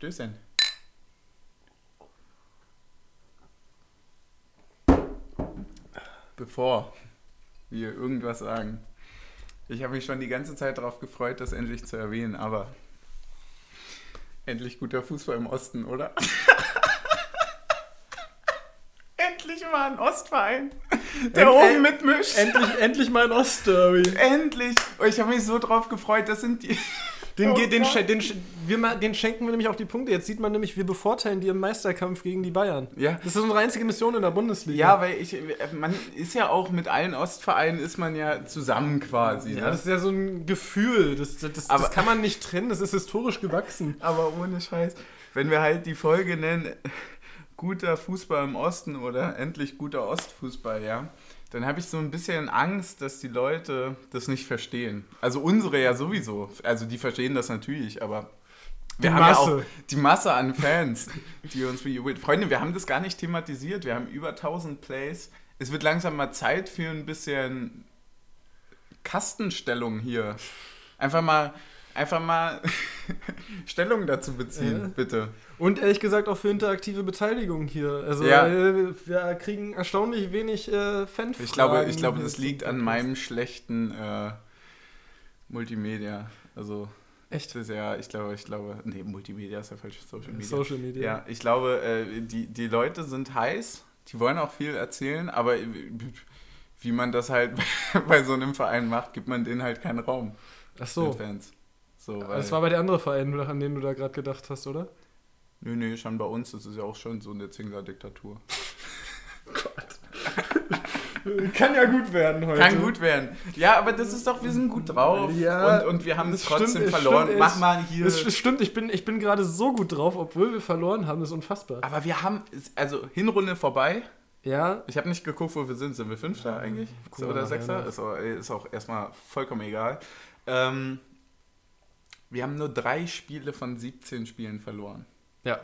Stößchen. Bevor wir irgendwas sagen. Ich habe mich schon die ganze Zeit darauf gefreut, das endlich zu erwähnen, aber endlich guter Fußball im Osten, oder? endlich mal ein Ostverein, der End- oben mitmischt. Endlich, endlich mal ein Ostderby. endlich! Oh, ich habe mich so drauf gefreut, das sind die. Den, Oh den, den, sch- wir, den schenken wir nämlich auch die Punkte. Jetzt sieht man nämlich, wir bevorteilen die im Meisterkampf gegen die Bayern. Ja. Das ist unsere einzige Mission in der Bundesliga. Ja, weil ich, man ist ja auch mit allen Ostvereinen ist man ja zusammen quasi. Ja, ne? das ist ja so ein Gefühl. Das, das, das, Aber- das kann man nicht trennen. Das ist historisch gewachsen. Aber ohne Scheiß, wenn wir halt die Folge nennen, guter Fußball im Osten oder endlich guter Ostfußball, ja, dann habe ich so ein bisschen Angst, dass die Leute das nicht verstehen. Also unsere ja sowieso. Also die verstehen das natürlich, aber wir Die haben ja Masse. auch die Masse an Fans, die uns bejubelt. Freunde, wir haben das gar nicht thematisiert. Wir haben über 1000 Plays. Es wird langsam mal Zeit für ein bisschen Kastenstellung hier. Einfach mal, einfach mal Stellung dazu beziehen, Ja. bitte. Und ehrlich gesagt auch für interaktive Beteiligung hier. Also Ja. äh, wir kriegen erstaunlich wenig äh, Fanfragen. Ich glaube, ich glaube, das liegt an meinem schlechten äh, Multimedia. Also Echt? ja, ich glaube, ich glaube, nee, Multimedia ist ja falsch, Social Media. Social Media. Ja, ich glaube, äh, die, die Leute sind heiß, die wollen auch viel erzählen, aber wie man das halt bei so einem Verein macht, gibt man denen halt keinen Raum. Ach so. Fans. So, Das war bei der anderen Verein, an den du da gerade gedacht hast, oder? nö, nö, schon bei uns, das ist ja auch schon so eine Zingler-Diktatur. Kann ja gut werden heute. Kann gut werden. Ja, aber das ist doch, wir sind gut drauf Ja, und, und wir haben es stimmt, trotzdem es verloren. stimmt, Mach es- mal hier. Das st- stimmt, ich bin, ich bin gerade so gut drauf, obwohl wir verloren haben, das ist unfassbar. Aber wir haben, also Hinrunde vorbei. Ja, Ich habe nicht geguckt, wo wir sind. Sind wir Fünfter eigentlich? gucken wir Oder Sechster? nach. Ist auch, ist auch erstmal vollkommen egal. Ähm, wir haben nur drei Spiele von 17 Spielen verloren. ja.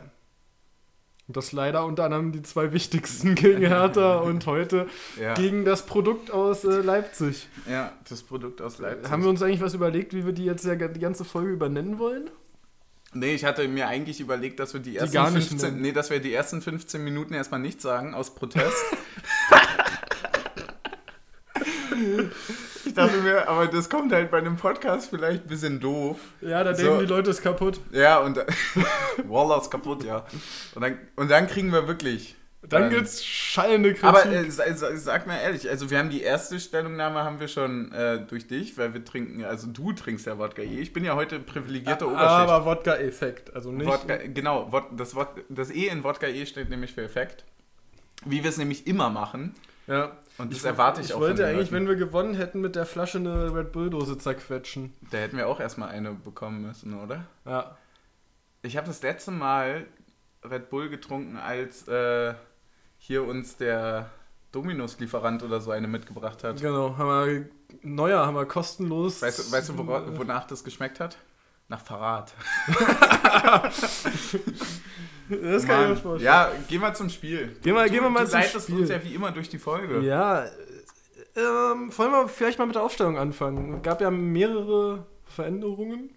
Und das leider unter anderem die zwei wichtigsten gegen Hertha und heute Ja, gegen das Produkt aus äh, Leipzig. ja das Produkt aus Leipzig. Haben wir uns eigentlich was überlegt, wie wir die jetzt ja die ganze Folge übernennen wollen? nee, ich hatte mir eigentlich überlegt, dass wir die ersten, nicht 15, nennen. nee, dass wir die ersten 15 Minuten erstmal nichts sagen, aus Protest. ich dachte mir, aber das kommt halt bei einem Podcast vielleicht ein bisschen doof. Ja, da So. denken die Leute, es kaputt. Ja, und Wallah ist kaputt, ja. Und dann, und dann kriegen wir wirklich. Dann ähm, gibt's schallende Kritik. Aber äh, sa- sa- sag mal ehrlich, also wir haben die erste Stellungnahme haben wir schon äh, durch dich, weil wir trinken, also du trinkst ja Wodka E. Ich bin ja heute privilegierter Oberschicht. aber Wodka-Effekt, also nicht. Wodka, genau, das, das E in Wodka E steht nämlich für Effekt. Wie wir es nämlich immer machen. Ja. Und das erwarte ich, ich auch wollte von den eigentlich, Leuten. wenn wir gewonnen hätten, mit der Flasche eine Red Bull-Dose zerquetschen. Da hätten wir auch erstmal eine bekommen müssen, oder? Ja. Ich habe das letzte Mal Red Bull getrunken, als äh, hier uns der Dominus-Lieferant oder so eine mitgebracht hat. Genau, haben wir neuer, haben wir kostenlos. Weißt du, weißt du wora- wonach das geschmeckt hat? Nach Verrat. Das kann ich mir Mann. vorstellen. Ja, geh mal zum Spiel. Gehen wir- du, gehen wir mal du zum leitest Spiel. uns ja wie immer durch die Folge. Ja, äh, ähm, wollen wir vielleicht mal mit der Aufstellung anfangen. Es gab ja mehrere Veränderungen.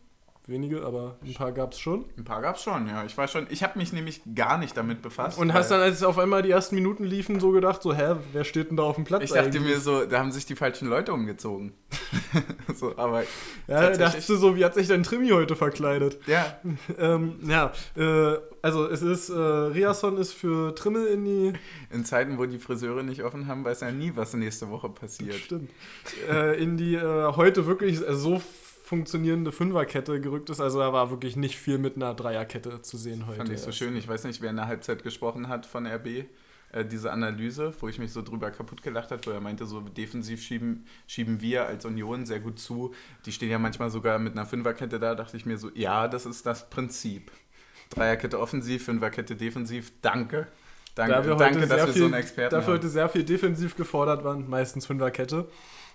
Wenige, aber ein paar gab es schon. Ein paar gab's schon, ja. Ich weiß schon, ich habe mich nämlich gar nicht damit befasst. Und hast dann, als auf einmal die ersten Minuten liefen, so gedacht, so, hä, wer steht denn da auf dem Platz Ich dachte eigentlich? mir so, da haben sich die falschen Leute umgezogen. so, aber ja, dachtest du so, wie hat sich dein Trimi heute verkleidet? ja, ähm, ja, äh, also es ist, äh, Riasson ist für Trimmel in die, in Zeiten, wo die Friseure nicht offen haben, weiß ja nie, was nächste Woche passiert. stimmt, äh, in die äh, heute wirklich so funktionierende Fünferkette gerückt ist. Also da war wirklich nicht viel mit einer Dreierkette zu sehen heute. Fand ich so schön. Ich weiß nicht, wer in der Halbzeit gesprochen hat von RB. Äh, diese Analyse, wo ich mich so drüber kaputt gelacht habe, wo er meinte, so defensiv schieben, schieben wir als Union sehr gut zu. Die stehen ja manchmal sogar mit einer Fünferkette da, dachte ich mir so, ja, das ist das Prinzip. Dreierkette offensiv, Fünferkette defensiv, danke. Danke, Da wir danke dass wir viel, so einen Experten dafür haben. heute sehr viel defensiv gefordert waren, meistens Fünferkette.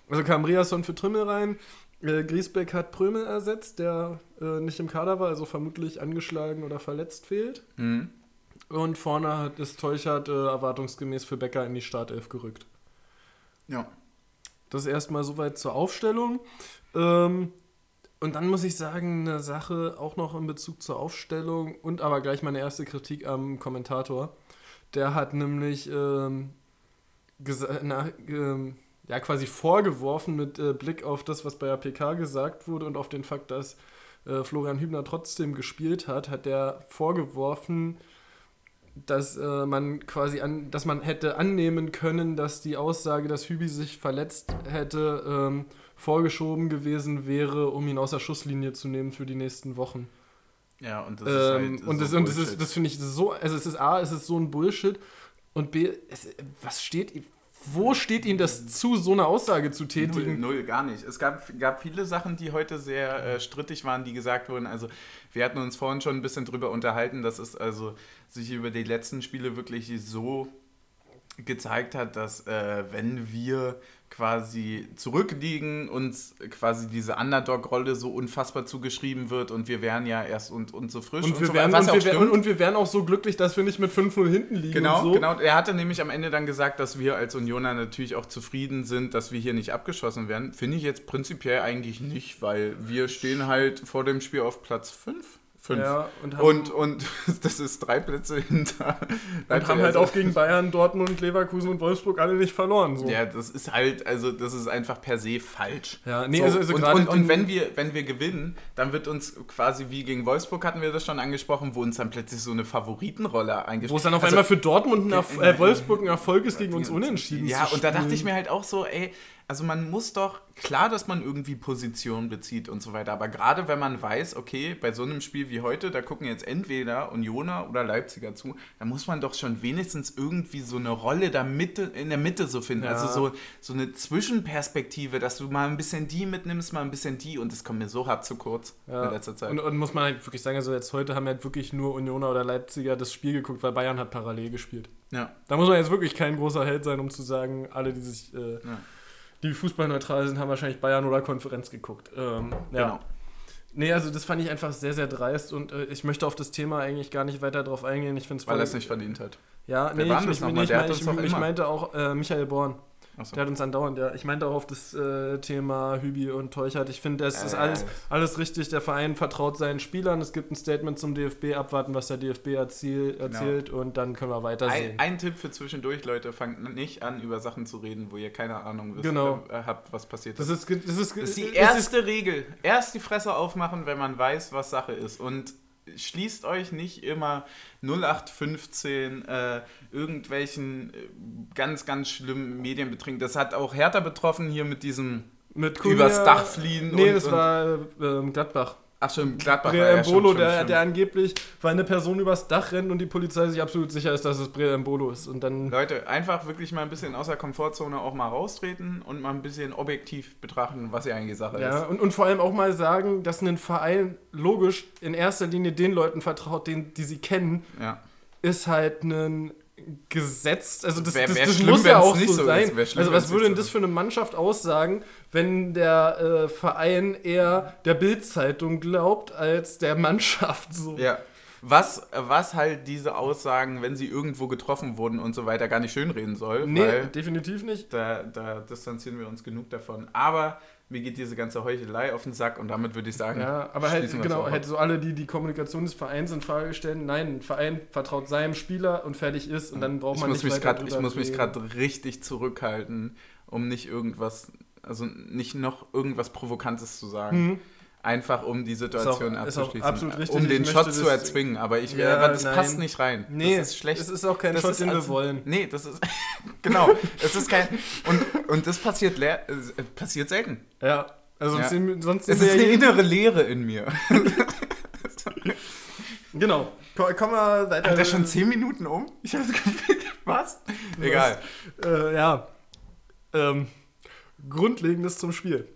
Also kam Riasson für Trimmel rein. Äh, Griesbeck hat Prömel ersetzt, der äh, nicht im Kader war, also vermutlich angeschlagen oder verletzt fehlt. Mhm. Und vorne hat ist Teuchert äh, erwartungsgemäß für Becker in die Startelf gerückt. Ja. Das erstmal soweit zur Aufstellung. Ähm, Und dann muss ich sagen, eine Sache auch noch in Bezug zur Aufstellung und aber gleich meine erste Kritik am Kommentator. Der hat nämlich ähm, na, ähm, ja, quasi vorgeworfen mit äh, Blick auf das, was bei der PK gesagt wurde und auf den Fakt, dass äh, Florian Hübner trotzdem gespielt hat, hat der vorgeworfen, dass äh, man quasi an, dass man hätte annehmen können, dass die Aussage, dass Hübi sich verletzt hätte, ähm, vorgeschoben gewesen wäre, um ihn aus der Schusslinie zu nehmen für die nächsten Wochen. Ja, und das Ähm, ist halt und so das, und das, ist, das finde ich so, also es ist A, es ist so ein Bullshit und B, es, was steht, wo steht ihm das zu, so eine Aussage zu Null, tätigen? null, gar nicht. Es gab, gab viele Sachen, die heute sehr äh, strittig waren, die gesagt wurden. Also wir hatten uns vorhin schon ein bisschen drüber unterhalten, dass es also sich über die letzten Spiele wirklich so gezeigt hat, dass äh, wenn wir quasi zurückliegen, uns quasi diese Underdog-Rolle so unfassbar zugeschrieben wird und wir wären ja erst und, und so frisch Und wir, so wären, und, wir stimmt. und, und wir wären auch so glücklich, dass wir nicht mit 5-0 hinten liegen. Genau, und so. genau. Er hatte nämlich am Ende dann gesagt, dass wir als Unioner natürlich auch zufrieden sind, dass wir hier nicht abgeschossen werden. Finde ich jetzt prinzipiell eigentlich nicht, weil wir stehen halt vor dem Spiel auf Platz 5. Fünf. Ja, und Und, und das ist drei Plätze hinter. und haben halt auch gegen Bayern, Dortmund, Leverkusen und Wolfsburg alle nicht verloren. So. Ja, das ist halt, also das ist einfach per se falsch. Ja, nee, so, also- also und, und, und wenn wir, wenn wir gewinnen, dann wird uns quasi wie gegen Wolfsburg hatten wir das schon angesprochen, wo uns dann plötzlich so eine Favoritenrolle eingeschrieben Wo es dann auf also, einmal für Dortmund ein Erf äh, Wolfsburg ein Erfolg ist, gegen uns unentschieden Ja, und da dachte ich mir halt auch so, ey, also man muss doch, klar, dass man irgendwie Position bezieht und so weiter, aber gerade wenn man weiß, okay, bei so einem Spiel wie heute, da gucken jetzt entweder Unioner oder Leipziger zu, da muss man doch schon wenigstens irgendwie so eine Rolle da Mitte, in der Mitte so finden. Ja. Also so, so eine Zwischenperspektive, dass du mal ein bisschen die mitnimmst, mal ein bisschen die und das kommt mir so hart zu kurz Ja. in letzter Zeit. Und, und muss man halt wirklich sagen, also jetzt heute haben halt wirklich nur Unioner oder Leipziger das Spiel geguckt, weil Bayern hat parallel gespielt. ja. Da muss man jetzt wirklich kein großer Held sein, um zu sagen, alle, die sich, äh, Ja. Die fußballneutral sind, haben wahrscheinlich Bayern oder Konferenz geguckt. Ähm, ja. Genau. Nee, also das fand ich einfach sehr, sehr dreist und äh, ich möchte auf das Thema eigentlich gar nicht weiter drauf eingehen. Ich finde es Weil er es nicht verdient hat. Ja, nee, war ich, ich, nochmal? ich, mein, ich, ich meinte auch äh, Michael Born. Achso. Der hat uns andauernd, ja. Ich meinte auch auf das äh, Thema Hübi und Teuchert. Ich finde, das ist Äh. alles, alles richtig. Der Verein vertraut seinen Spielern. Es gibt ein Statement zum DFB, abwarten, was der DFB erziel, erzählt und dann können wir weitersehen. Ein, ein Tipp für zwischendurch, Leute, fangt nicht an, über Sachen zu reden, wo ihr keine Ahnung wisst, Genau. äh, habt, was passiert das ist. ist, ge- das ist, Das ist die erste Regel. Erst die Fresse aufmachen, wenn man weiß, was Sache ist. Und schließt euch nicht immer 0815 äh, irgendwelchen äh, ganz, ganz schlimmen Medienbetrinken. Das hat auch Hertha betroffen hier mit diesem mit übers Dach fliehen Nee, und- das und- war ähm, Gladbach. Ach schon, Gladbach. Bre war ja, der, der angeblich, weil eine Person übers Dach rennt und die Polizei sich absolut sicher ist, dass es Bre Embolo ist. Und dann. Leute, einfach wirklich mal ein bisschen aus der Komfortzone auch mal raustreten und mal ein bisschen objektiv betrachten, was hier eigentlich Sache Ja, ist. und, und vor allem auch mal sagen, dass ein Verein logisch in erster Linie den Leuten vertraut, den, die sie kennen, Ja. ist halt ein Gesetz. Also das, Wär- das, wär das schlimm, muss ja auch nicht so sein. Schlimm, also was würde denn das für eine Mannschaft aussagen, wenn der äh, Verein eher der Bildzeitung glaubt als der Mannschaft so? Ja. Was, was halt diese Aussagen, wenn sie irgendwo getroffen wurden und so weiter, gar nicht schönreden soll. Nee, definitiv nicht. da, da distanzieren wir uns genug davon. Aber mir geht diese ganze Heuchelei auf den Sack und damit würde ich sagen, Ja, aber halt, genau, halt so alle, die die Kommunikation des Vereins in Frage stellen. Nein, ein Verein vertraut seinem Spieler und fertig ist und dann braucht ich man muss nicht mich weiter grad, Ich muss mich gerade richtig zurückhalten, um nicht irgendwas, also nicht noch irgendwas Provokantes zu sagen. Mhm. Einfach um die Situation auch- abzuschließen. absolut richtig. Um den Shot zu das- erzwingen. Aber ich, Ja, aber das nein. passt nicht rein. Nee, das ist schlecht. Es ist auch kein Das Shot, den wir also- wollen. Nee, das ist. genau. Es ist kein. Und, und das passiert, leer, äh, passiert selten. Ja, also Ja. sonst sind, sonst Es ist eine innere Leere in mir. Genau. Ko- Kommen wir weiter. Hat er schon 10 Minuten um? Ich habe das Gefühl. Was? Egal. Äh, ja. Ähm, Grundlegendes zum Spiel.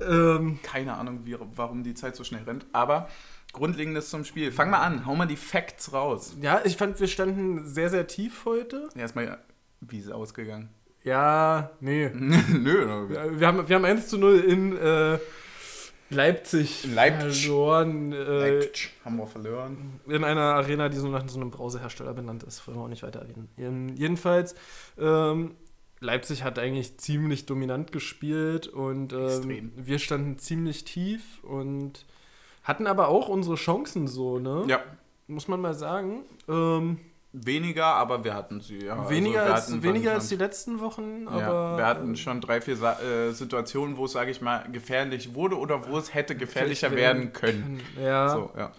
Ähm, Keine Ahnung, wie, warum die Zeit so schnell rennt. Aber Grundlegendes zum Spiel. Fang mal an. Hau mal die Facts raus. ja, ich fand, wir standen sehr, sehr tief heute. Erstmal, wie ist es ausgegangen? Ja, nee. Nö. Wir wir haben, wir haben 1 zu 0 in äh, Leipzig, Leipzig. verloren. Äh, Leipzig. Haben wir verloren. in einer Arena, die so nach so einem Brausehersteller benannt ist. Wollen wir auch nicht weiter erwähnen. Ähm, jedenfalls, ähm, Leipzig hat eigentlich ziemlich dominant gespielt und ähm, wir standen ziemlich tief und hatten aber auch unsere Chancen so, ne? Ja. Muss man mal sagen. Ähm, Weniger, aber wir hatten sie, ja. Weniger, also als, weniger als die letzten Wochen, aber. Ja, wir hatten schon drei, vier Sa äh, Situationen, wo es, sage ich mal, gefährlich wurde oder wo es hätte gefährlicher werden können. Ja. So, ja.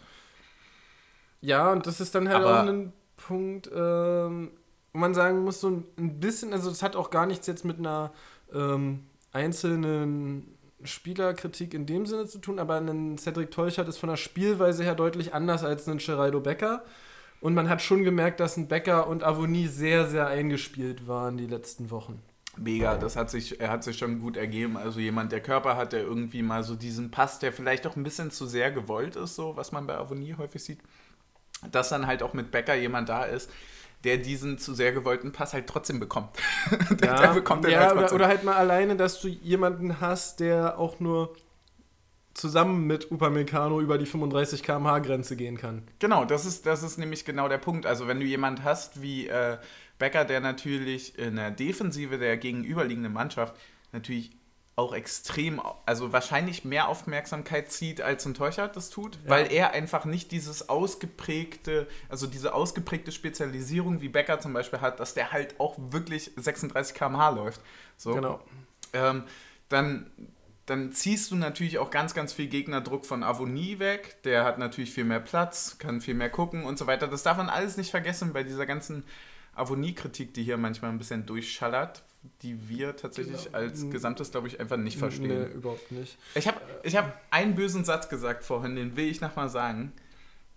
Ja, und das ist dann halt Aber- auch ein Punkt, ähm, wo man sagen muss, so ein bisschen, also das hat auch gar nichts jetzt mit einer ähm, einzelnen Spielerkritik in dem Sinne zu tun, aber ein Cedric Teuchert ist von der Spielweise her deutlich anders als ein Geraldo Becker. Und man hat schon gemerkt, dass ein Becker und Avonie sehr, sehr eingespielt waren die letzten Wochen. Mega, das hat sich, er hat sich schon gut ergeben. Also jemand, der Körper hat, der irgendwie mal so diesen Pass, der vielleicht auch ein bisschen zu sehr gewollt ist, so was man bei Avonie häufig sieht, dass dann halt auch mit Becker jemand da ist, der diesen zu sehr gewollten Pass halt trotzdem bekommt. der, der bekommt den ja halt oder, trotzdem. oder halt mal alleine, dass du jemanden hast, der auch nur zusammen mit Upamecano über die 35 km/h Grenze gehen kann. Genau, das ist, das ist nämlich genau der Punkt. Also wenn du jemand hast wie äh, Becker, der natürlich in der Defensive der gegenüberliegenden Mannschaft natürlich auch extrem, also wahrscheinlich mehr Aufmerksamkeit zieht, als ein Teuchert das tut, Ja. weil er einfach nicht dieses ausgeprägte, also diese ausgeprägte Spezialisierung wie Becker zum Beispiel hat, dass der halt auch wirklich 36 km/h läuft. So. Genau. ähm, dann, dann ziehst du natürlich auch ganz, ganz viel Gegnerdruck von Avonie weg. Der hat natürlich viel mehr Platz, kann viel mehr gucken und so weiter. Das darf man alles nicht vergessen bei dieser ganzen Avonie-Kritik, die hier manchmal ein bisschen durchschallert, die wir tatsächlich Genau. als Gesamtes, glaube ich, einfach nicht Nee, verstehen. überhaupt nicht. Ich habe ich hab einen bösen Satz gesagt vorhin, den will ich nochmal sagen.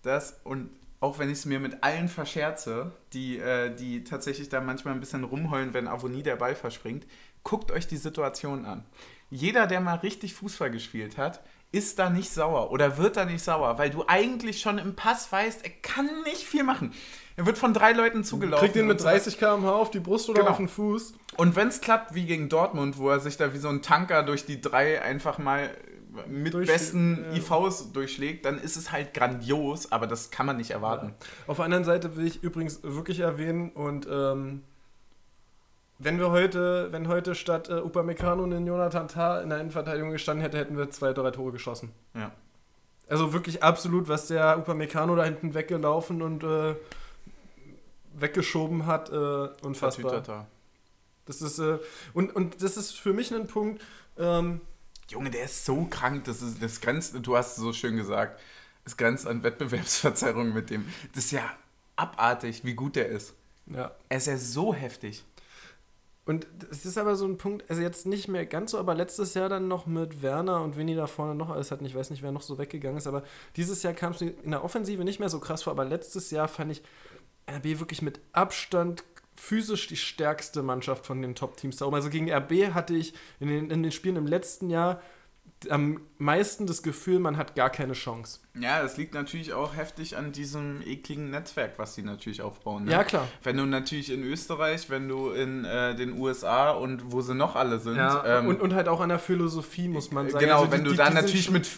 Das, und auch wenn ich es mir mit allen verscherze, die, äh, die tatsächlich da manchmal ein bisschen rumheulen, wenn Avonie der Ball verspringt, guckt euch die Situation an. Jeder, der mal richtig Fußball gespielt hat, ist da nicht sauer oder wird da nicht sauer, weil du eigentlich schon im Pass weißt, er kann nicht viel machen. Er wird von drei Leuten zugelaufen. Kriegt ihn mit und so weiter. 30 km/h auf die Brust oder Genau. auf den Fuß. Und wenn es klappt, wie gegen Dortmund, wo er sich da wie so ein Tanker durch die drei einfach mal mit Durch- besten ja. IVs durchschlägt, dann ist es halt grandios, aber das kann man nicht erwarten. Auf der anderen Seite will ich übrigens wirklich erwähnen und ähm, wenn wir heute, wenn heute statt äh, Upamecano und Jonathan Tah in der Innenverteidigung gestanden hätte, hätten wir zwei, drei Tore geschossen. Ja. Also wirklich absolut, was der Upamecano da hinten weggelaufen und äh, weggeschoben hat, äh, unfassbar. Tatütata. Das ist, äh, und, und das ist für mich ein Punkt, ähm, Junge, der ist so krank, das, ist, das grenzt, du hast es so schön gesagt, es grenzt an Wettbewerbsverzerrung mit dem. Das ist ja abartig, wie gut der ist. ja. Er ist ja so heftig. Und es ist aber so ein Punkt, also jetzt nicht mehr ganz so, aber letztes Jahr dann noch mit Werner und Winnie da vorne noch alles hatten. Ich weiß nicht, wer noch so weggegangen ist, aber dieses Jahr kam es in der Offensive nicht mehr so krass vor, aber letztes Jahr fand ich RB wirklich mit Abstand physisch die stärkste Mannschaft von den Top-Teams da oben. Also gegen RB hatte ich in den, in den Spielen im letzten Jahr am meisten das Gefühl, man hat gar keine Chance. Ja, das liegt natürlich auch heftig an diesem ekligen Netzwerk, was sie natürlich aufbauen. Ne? Ja, klar. Wenn du natürlich in Österreich, wenn du in äh, den USA und wo sie noch alle sind. ähm, und, und halt auch an der Philosophie, muss man sagen. Genau, Also die- wenn du die- dann die natürlich mit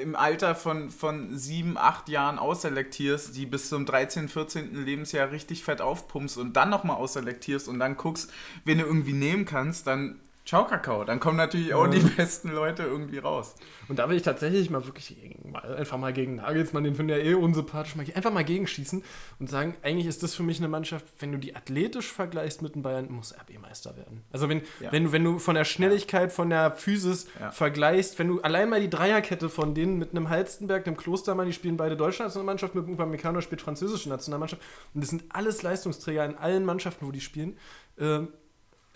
im Alter von, von sieben, acht Jahren ausselektierst, die bis zum 13., 14. Lebensjahr richtig fett aufpumpst und dann nochmal ausselektierst und dann guckst, wen du irgendwie nehmen kannst, dann ciao Kakao. Dann kommen natürlich auch Ja. die besten Leute irgendwie raus. Und da will ich tatsächlich mal wirklich mal, einfach mal gegen Nagelsmann, den finde ich ja eh unsympathisch, mal, einfach mal gegenschießen und sagen, eigentlich ist das für mich eine Mannschaft, wenn du die athletisch vergleichst mit den Bayern, muss RB Meister werden. Also wenn, Ja. wenn, du, wenn du von der Schnelligkeit, von der Physis Ja. vergleichst, wenn du allein mal die Dreierkette von denen mit einem Halstenberg, einem Klostermann, die spielen beide deutsche Nationalmannschaft, mit dem Upamecano spielt französische Nationalmannschaft und das sind alles Leistungsträger in allen Mannschaften, wo die spielen. Ähm,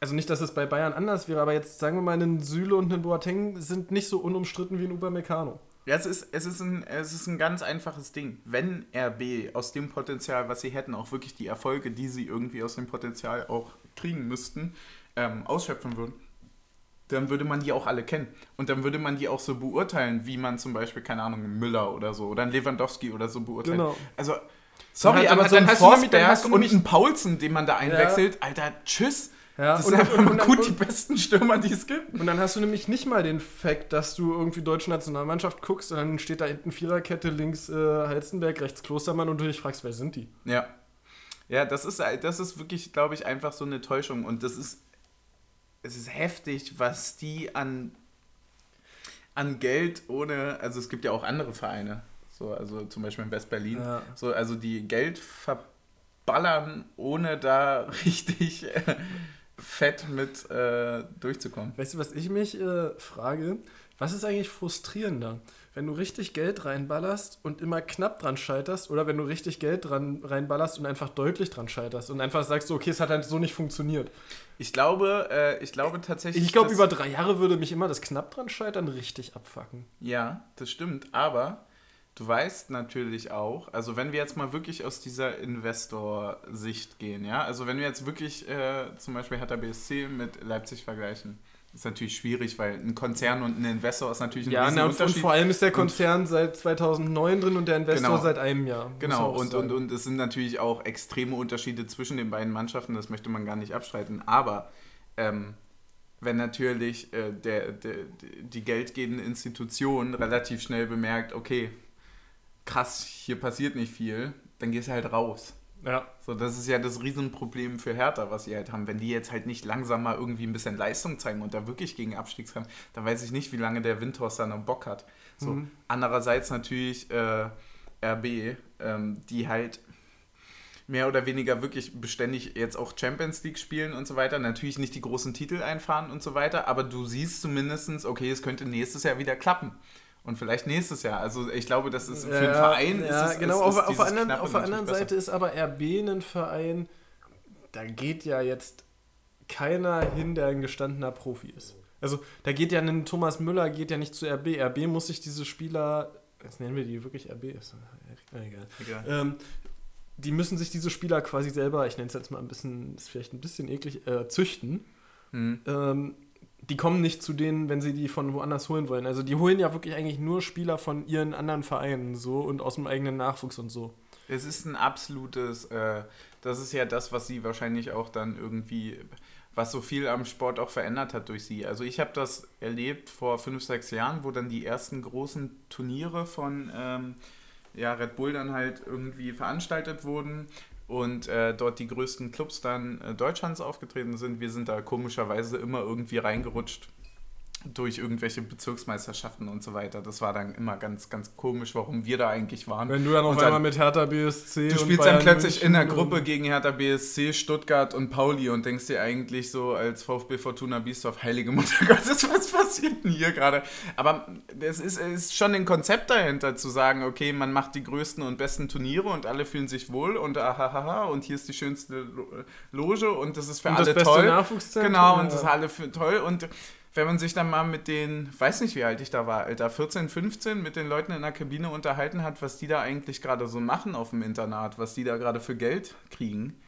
also nicht, dass es bei Bayern anders wäre, aber jetzt sagen wir mal, einen Süle und einen Boateng sind nicht so unumstritten wie ein Upamecano. Ja, es ist, es, ist ein, es ist ein ganz einfaches Ding. Wenn RB aus dem Potenzial, was sie hätten, auch wirklich die Erfolge, die sie irgendwie aus dem Potenzial auch kriegen müssten, ähm, ausschöpfen würden, dann würde man die auch alle kennen. Und dann würde man die auch so beurteilen, wie man zum Beispiel, keine Ahnung, einen Müller oder so oder einen Lewandowski oder so beurteilt. Genau. Also, sorry, Dann aber dann so ein hast du nämlich- dann Forsberg hast du und einen Paulsen, den man da einwechselt, Alter, tschüss. Ja, das und- sind einfach und- und- gut und- die besten Stürmer, die es gibt. Und dann hast du nämlich nicht mal den Fakt, dass du irgendwie deutsche Nationalmannschaft guckst und dann steht da hinten Viererkette, links äh, Halstenberg, rechts Klostermann und du dich fragst, wer sind die? Ja. Ja, das ist, das ist wirklich, glaube ich, einfach so eine Täuschung. Und das ist es ist heftig, was die an, an Geld ohne, also es gibt ja auch andere Vereine, so, also zum Beispiel in West-Berlin, Ja. so, also die Geld verballern, ohne da richtig äh, fett mit äh, durchzukommen. Weißt du, was ich mich äh, frage? Was ist eigentlich frustrierender? Wenn du richtig Geld reinballerst und immer knapp dran scheiterst oder wenn du richtig Geld dran reinballerst und einfach deutlich dran scheiterst und einfach sagst, so, okay, es hat halt so nicht funktioniert. Ich glaube, äh, ich glaube tatsächlich. Ich glaube, über drei Jahre würde mich immer das knapp dran scheitern richtig abfacken. Ja, das stimmt. Aber du weißt natürlich auch, also wenn wir jetzt mal wirklich aus dieser Investor-Sicht gehen, ja, also wenn wir jetzt wirklich äh, zum Beispiel Hertha BSC mit Leipzig vergleichen, ist natürlich schwierig, weil ein Konzern und ein Investor ist natürlich ein Ja, na, und, und vor allem ist der Konzern seit 2009 drin und der Investor Genau. seit einem Jahr. Genau, und, sagen. und, und es sind natürlich auch extreme Unterschiede zwischen den beiden Mannschaften, das möchte man gar nicht abstreiten. Aber ähm, wenn natürlich äh, der, der, die geldgebende Institution relativ schnell bemerkt, okay, krass, hier passiert nicht viel, dann gehst du halt raus. Ja. So, das ist ja das Riesenproblem für Hertha, was sie halt haben. Wenn die jetzt halt nicht langsam mal irgendwie ein bisschen Leistung zeigen und da wirklich gegen Abstiegskampf, dann weiß ich nicht, wie lange der Windhorst da noch Bock hat. So, Mhm. andererseits natürlich äh, RB, ähm, die halt mehr oder weniger wirklich beständig jetzt auch Champions League spielen und so weiter. Natürlich nicht die großen Titel einfahren und so weiter, aber du siehst zumindest, okay, es könnte nächstes Jahr wieder klappen. Und vielleicht nächstes Jahr. Also ich glaube, das ist für den Ja, Verein ja, ist es, genau. ist, auf, ist auf, anderen, auf der anderen besser. Seite ist aber RB ein Verein, da geht ja jetzt keiner hin, der ein gestandener Profi ist. Also da geht ja ein Thomas Müller geht ja nicht zu RB. RB muss sich diese Spieler, jetzt nennen wir die wirklich RB, ist egal. Egal. Ähm, die müssen sich diese Spieler quasi selber, ich nenne es jetzt mal ein bisschen, ist vielleicht ein bisschen eklig, äh, züchten. Hm. Ähm, die kommen nicht zu denen, wenn sie die von woanders holen wollen. Also die holen ja wirklich eigentlich nur Spieler von ihren anderen Vereinen so und aus dem eigenen Nachwuchs und so. Es ist ein absolutes, äh, das ist ja das, was sie wahrscheinlich auch dann irgendwie, was so viel am Sport auch verändert hat durch sie. Also ich habe das erlebt vor fünf, sechs Jahren, wo dann die ersten großen Turniere von ähm, ja, Red Bull dann halt irgendwie veranstaltet wurden und äh, dort die größten Clubs dann äh, Deutschlands aufgetreten sind. Wir sind da komischerweise immer irgendwie reingerutscht durch irgendwelche Bezirksmeisterschaften und so weiter. Das war dann immer ganz, ganz komisch, warum wir da eigentlich waren. Wenn du dann auf dann- einmal mit Hertha BSC Du spielst Bayern dann plötzlich in der München Gruppe gegen Hertha BSC, Stuttgart und Pauli und denkst dir eigentlich so als VfB Fortuna Biesdorf, heilige Mutter Gottes, was passiert denn hier gerade? Aber es ist, ist schon ein Konzept dahinter zu sagen, okay, man macht die größten und besten Turniere und alle fühlen sich wohl und ahahaha und hier ist die schönste Lo- Loge und das ist für Und alle das beste toll. Nachwuchszentrum. Genau, und das ist alle für toll. Und wenn man sich dann mal mit den, weiß nicht, wie alt ich da war, Alter, 14, 15, mit den Leuten in der Kabine unterhalten hat, was die da eigentlich gerade so machen auf dem Internat, was die da gerade für Geld kriegen.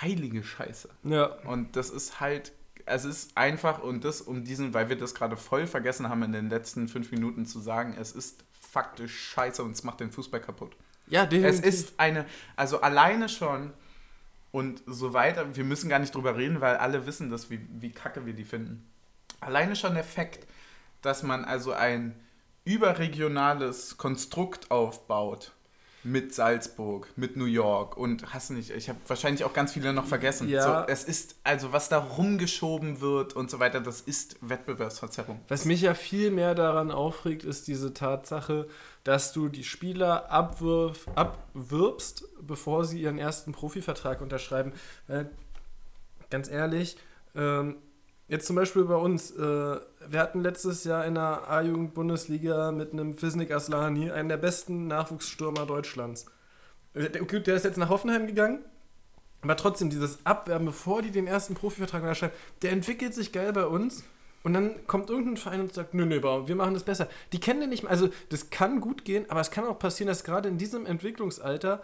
Heilige Scheiße. Ja. Und das ist halt, es ist einfach, und das um diesen, weil wir das gerade voll vergessen haben in den letzten fünf Minuten zu sagen, es ist faktisch scheiße und es macht den Fußball kaputt. Ja, Es definitiv. ist eine, also alleine schon und so weiter, wir müssen gar nicht drüber reden, weil alle wissen, dass wie, wie kacke wir die finden. Alleine schon der Fakt, dass man also ein überregionales Konstrukt aufbaut mit Salzburg, mit New York und hast nicht, ich habe wahrscheinlich auch ganz viele noch vergessen. Ja. So, es ist, also was da rumgeschoben wird und so weiter, das ist Wettbewerbsverzerrung. Was mich ja viel mehr daran aufregt, ist diese Tatsache, dass du die Spieler abwirf, abwirbst, bevor sie ihren ersten Profivertrag unterschreiben. Weil, ganz ehrlich, ähm, jetzt zum Beispiel bei uns, äh, wir hatten letztes Jahr in der A-Jugend-Bundesliga mit einem Fisnik Aslani einen der besten Nachwuchsstürmer Deutschlands. Äh, der- Gut, ist jetzt nach Hoffenheim gegangen, aber trotzdem, dieses Abwerben, bevor die den ersten Profivertrag unterschreiben, der entwickelt sich geil bei uns. Und dann kommt irgendein Verein und sagt, nö, nö, wir machen das besser. Die kennen den nicht mehr. Also, das kann gut gehen, aber es kann auch passieren, dass gerade in diesem Entwicklungsalter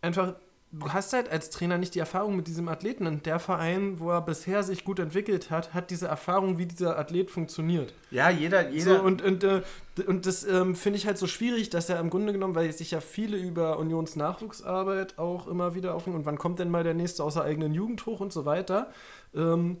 einfach, du hast halt als Trainer nicht die Erfahrung mit diesem Athleten. Und der Verein, wo er bisher sich gut entwickelt hat, hat diese Erfahrung, wie dieser Athlet funktioniert. Ja, jeder, jeder. So, und, und, äh, und das ähm, finde ich halt so schwierig, dass er im Grunde genommen, weil sich ja viele über Unions Nachwuchsarbeit auch immer wieder aufhängen und wann kommt denn mal der nächste aus der eigenen Jugend hoch und so weiter. Ähm,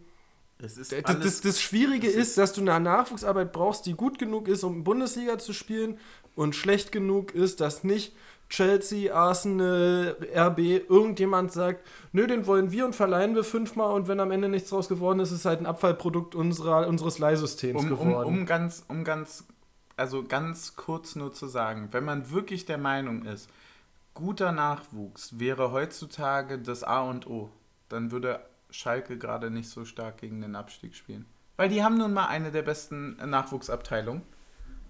es ist das, alles, das, das Schwierige das ist, ist- dass du eine Nachwuchsarbeit brauchst, die gut genug ist, um Bundesliga zu spielen und schlecht genug ist, dass nicht Chelsea, Arsenal, RB, irgendjemand sagt, nö, den wollen wir und verleihen wir fünfmal und wenn am Ende nichts draus geworden ist, ist es halt ein Abfallprodukt unserer, unseres Leihsystems um, geworden. Um, um ganz, um ganz, also ganz kurz nur zu sagen, wenn man wirklich der Meinung ist, guter Nachwuchs wäre heutzutage das A und O, dann würde Schalke gerade nicht so stark gegen den Abstieg spielen. Weil die haben nun mal eine der besten Nachwuchsabteilungen.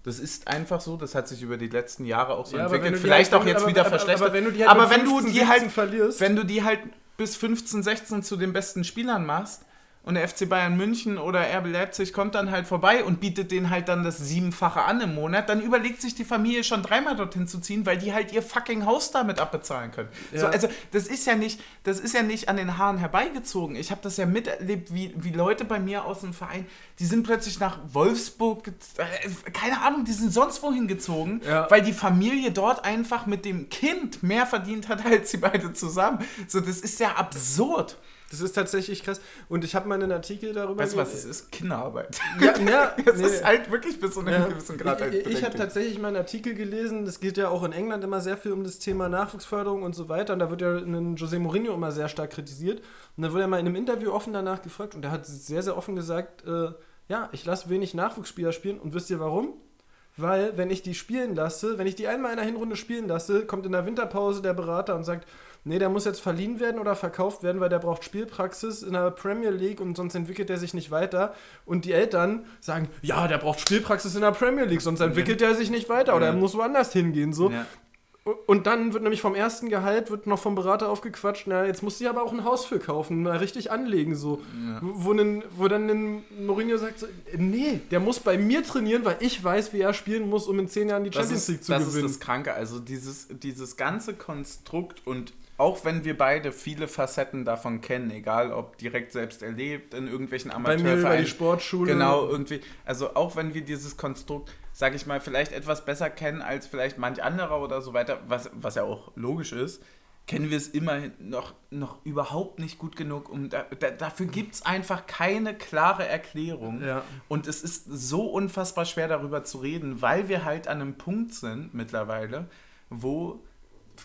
Das ist einfach so, das hat sich über die letzten Jahre auch so ja, entwickelt. Vielleicht halt, auch jetzt aber, wieder aber, verschlechtert. Aber, wenn du die halt, aber wenn du die halt verlierst, wenn du die halt bis 15, 16 zu den besten Spielern machst, und der FC Bayern München oder RB Leipzig kommt dann halt vorbei und bietet denen halt dann das Siebenfache an im Monat, dann überlegt sich die Familie schon dreimal dorthin zu ziehen, weil die halt ihr fucking Haus damit abbezahlen können. Ja. So, also das ist ja nicht, das ist ja nicht an den Haaren herbeigezogen. Ich habe das ja miterlebt, wie, wie Leute bei mir aus dem Verein, die sind plötzlich nach Wolfsburg, äh, keine Ahnung, die sind sonst wohin gezogen, ja. weil die Familie dort einfach mit dem Kind mehr verdient hat als sie beide zusammen. So, das ist ja absurd. Das ist tatsächlich krass. Und ich habe mal einen Artikel darüber Weißt du was, es ist Kinderarbeit. Ja, ja es nee. ist halt wirklich bis zu einem ja. gewissen Grad Ich, ich habe tatsächlich mal einen Artikel gelesen, es geht ja auch in England immer sehr viel um das Thema Nachwuchsförderung und so weiter. Und da wird ja ein José Mourinho immer sehr stark kritisiert. Und da wurde er mal in einem Interview offen danach gefragt und er hat sehr, sehr offen gesagt, äh, ja, ich lasse wenig Nachwuchsspieler spielen. Und wisst ihr warum? Weil, wenn ich die spielen lasse, wenn ich die einmal in der Hinrunde spielen lasse, kommt in der Winterpause der Berater und sagt, nee, der muss jetzt verliehen werden oder verkauft werden, weil der braucht Spielpraxis in der Premier League und sonst entwickelt er sich nicht weiter. Und die Eltern sagen, ja, der braucht Spielpraxis in der Premier League, sonst entwickelt ja. er sich nicht weiter oder er muss woanders hingehen. So. Ja. Und dann wird nämlich vom ersten Gehalt wird noch vom Berater aufgequatscht, na, jetzt musst du aber auch ein Haus für kaufen, mal richtig anlegen, so. Ja. Wo, nen, wo dann ein Mourinho sagt, so, nee, der muss bei mir trainieren, weil ich weiß, wie er spielen muss, um in zehn Jahren die Champions League zu das gewinnen. Das ist das Kranke, also dieses, dieses ganze Konstrukt und auch wenn wir beide viele Facetten davon kennen, egal ob direkt selbst erlebt in irgendwelchen Amateurvereinen. Bei mir über die Sportschule. Genau, irgendwie. Also auch wenn wir dieses Konstrukt, sage ich mal, vielleicht etwas besser kennen als vielleicht manch anderer oder so weiter, was, was ja auch logisch ist, kennen wir es immerhin noch, noch überhaupt nicht gut genug. Um da, da, dafür gibt es einfach keine klare Erklärung. Ja. Und es ist so unfassbar schwer darüber zu reden, weil wir halt an einem Punkt sind mittlerweile, wo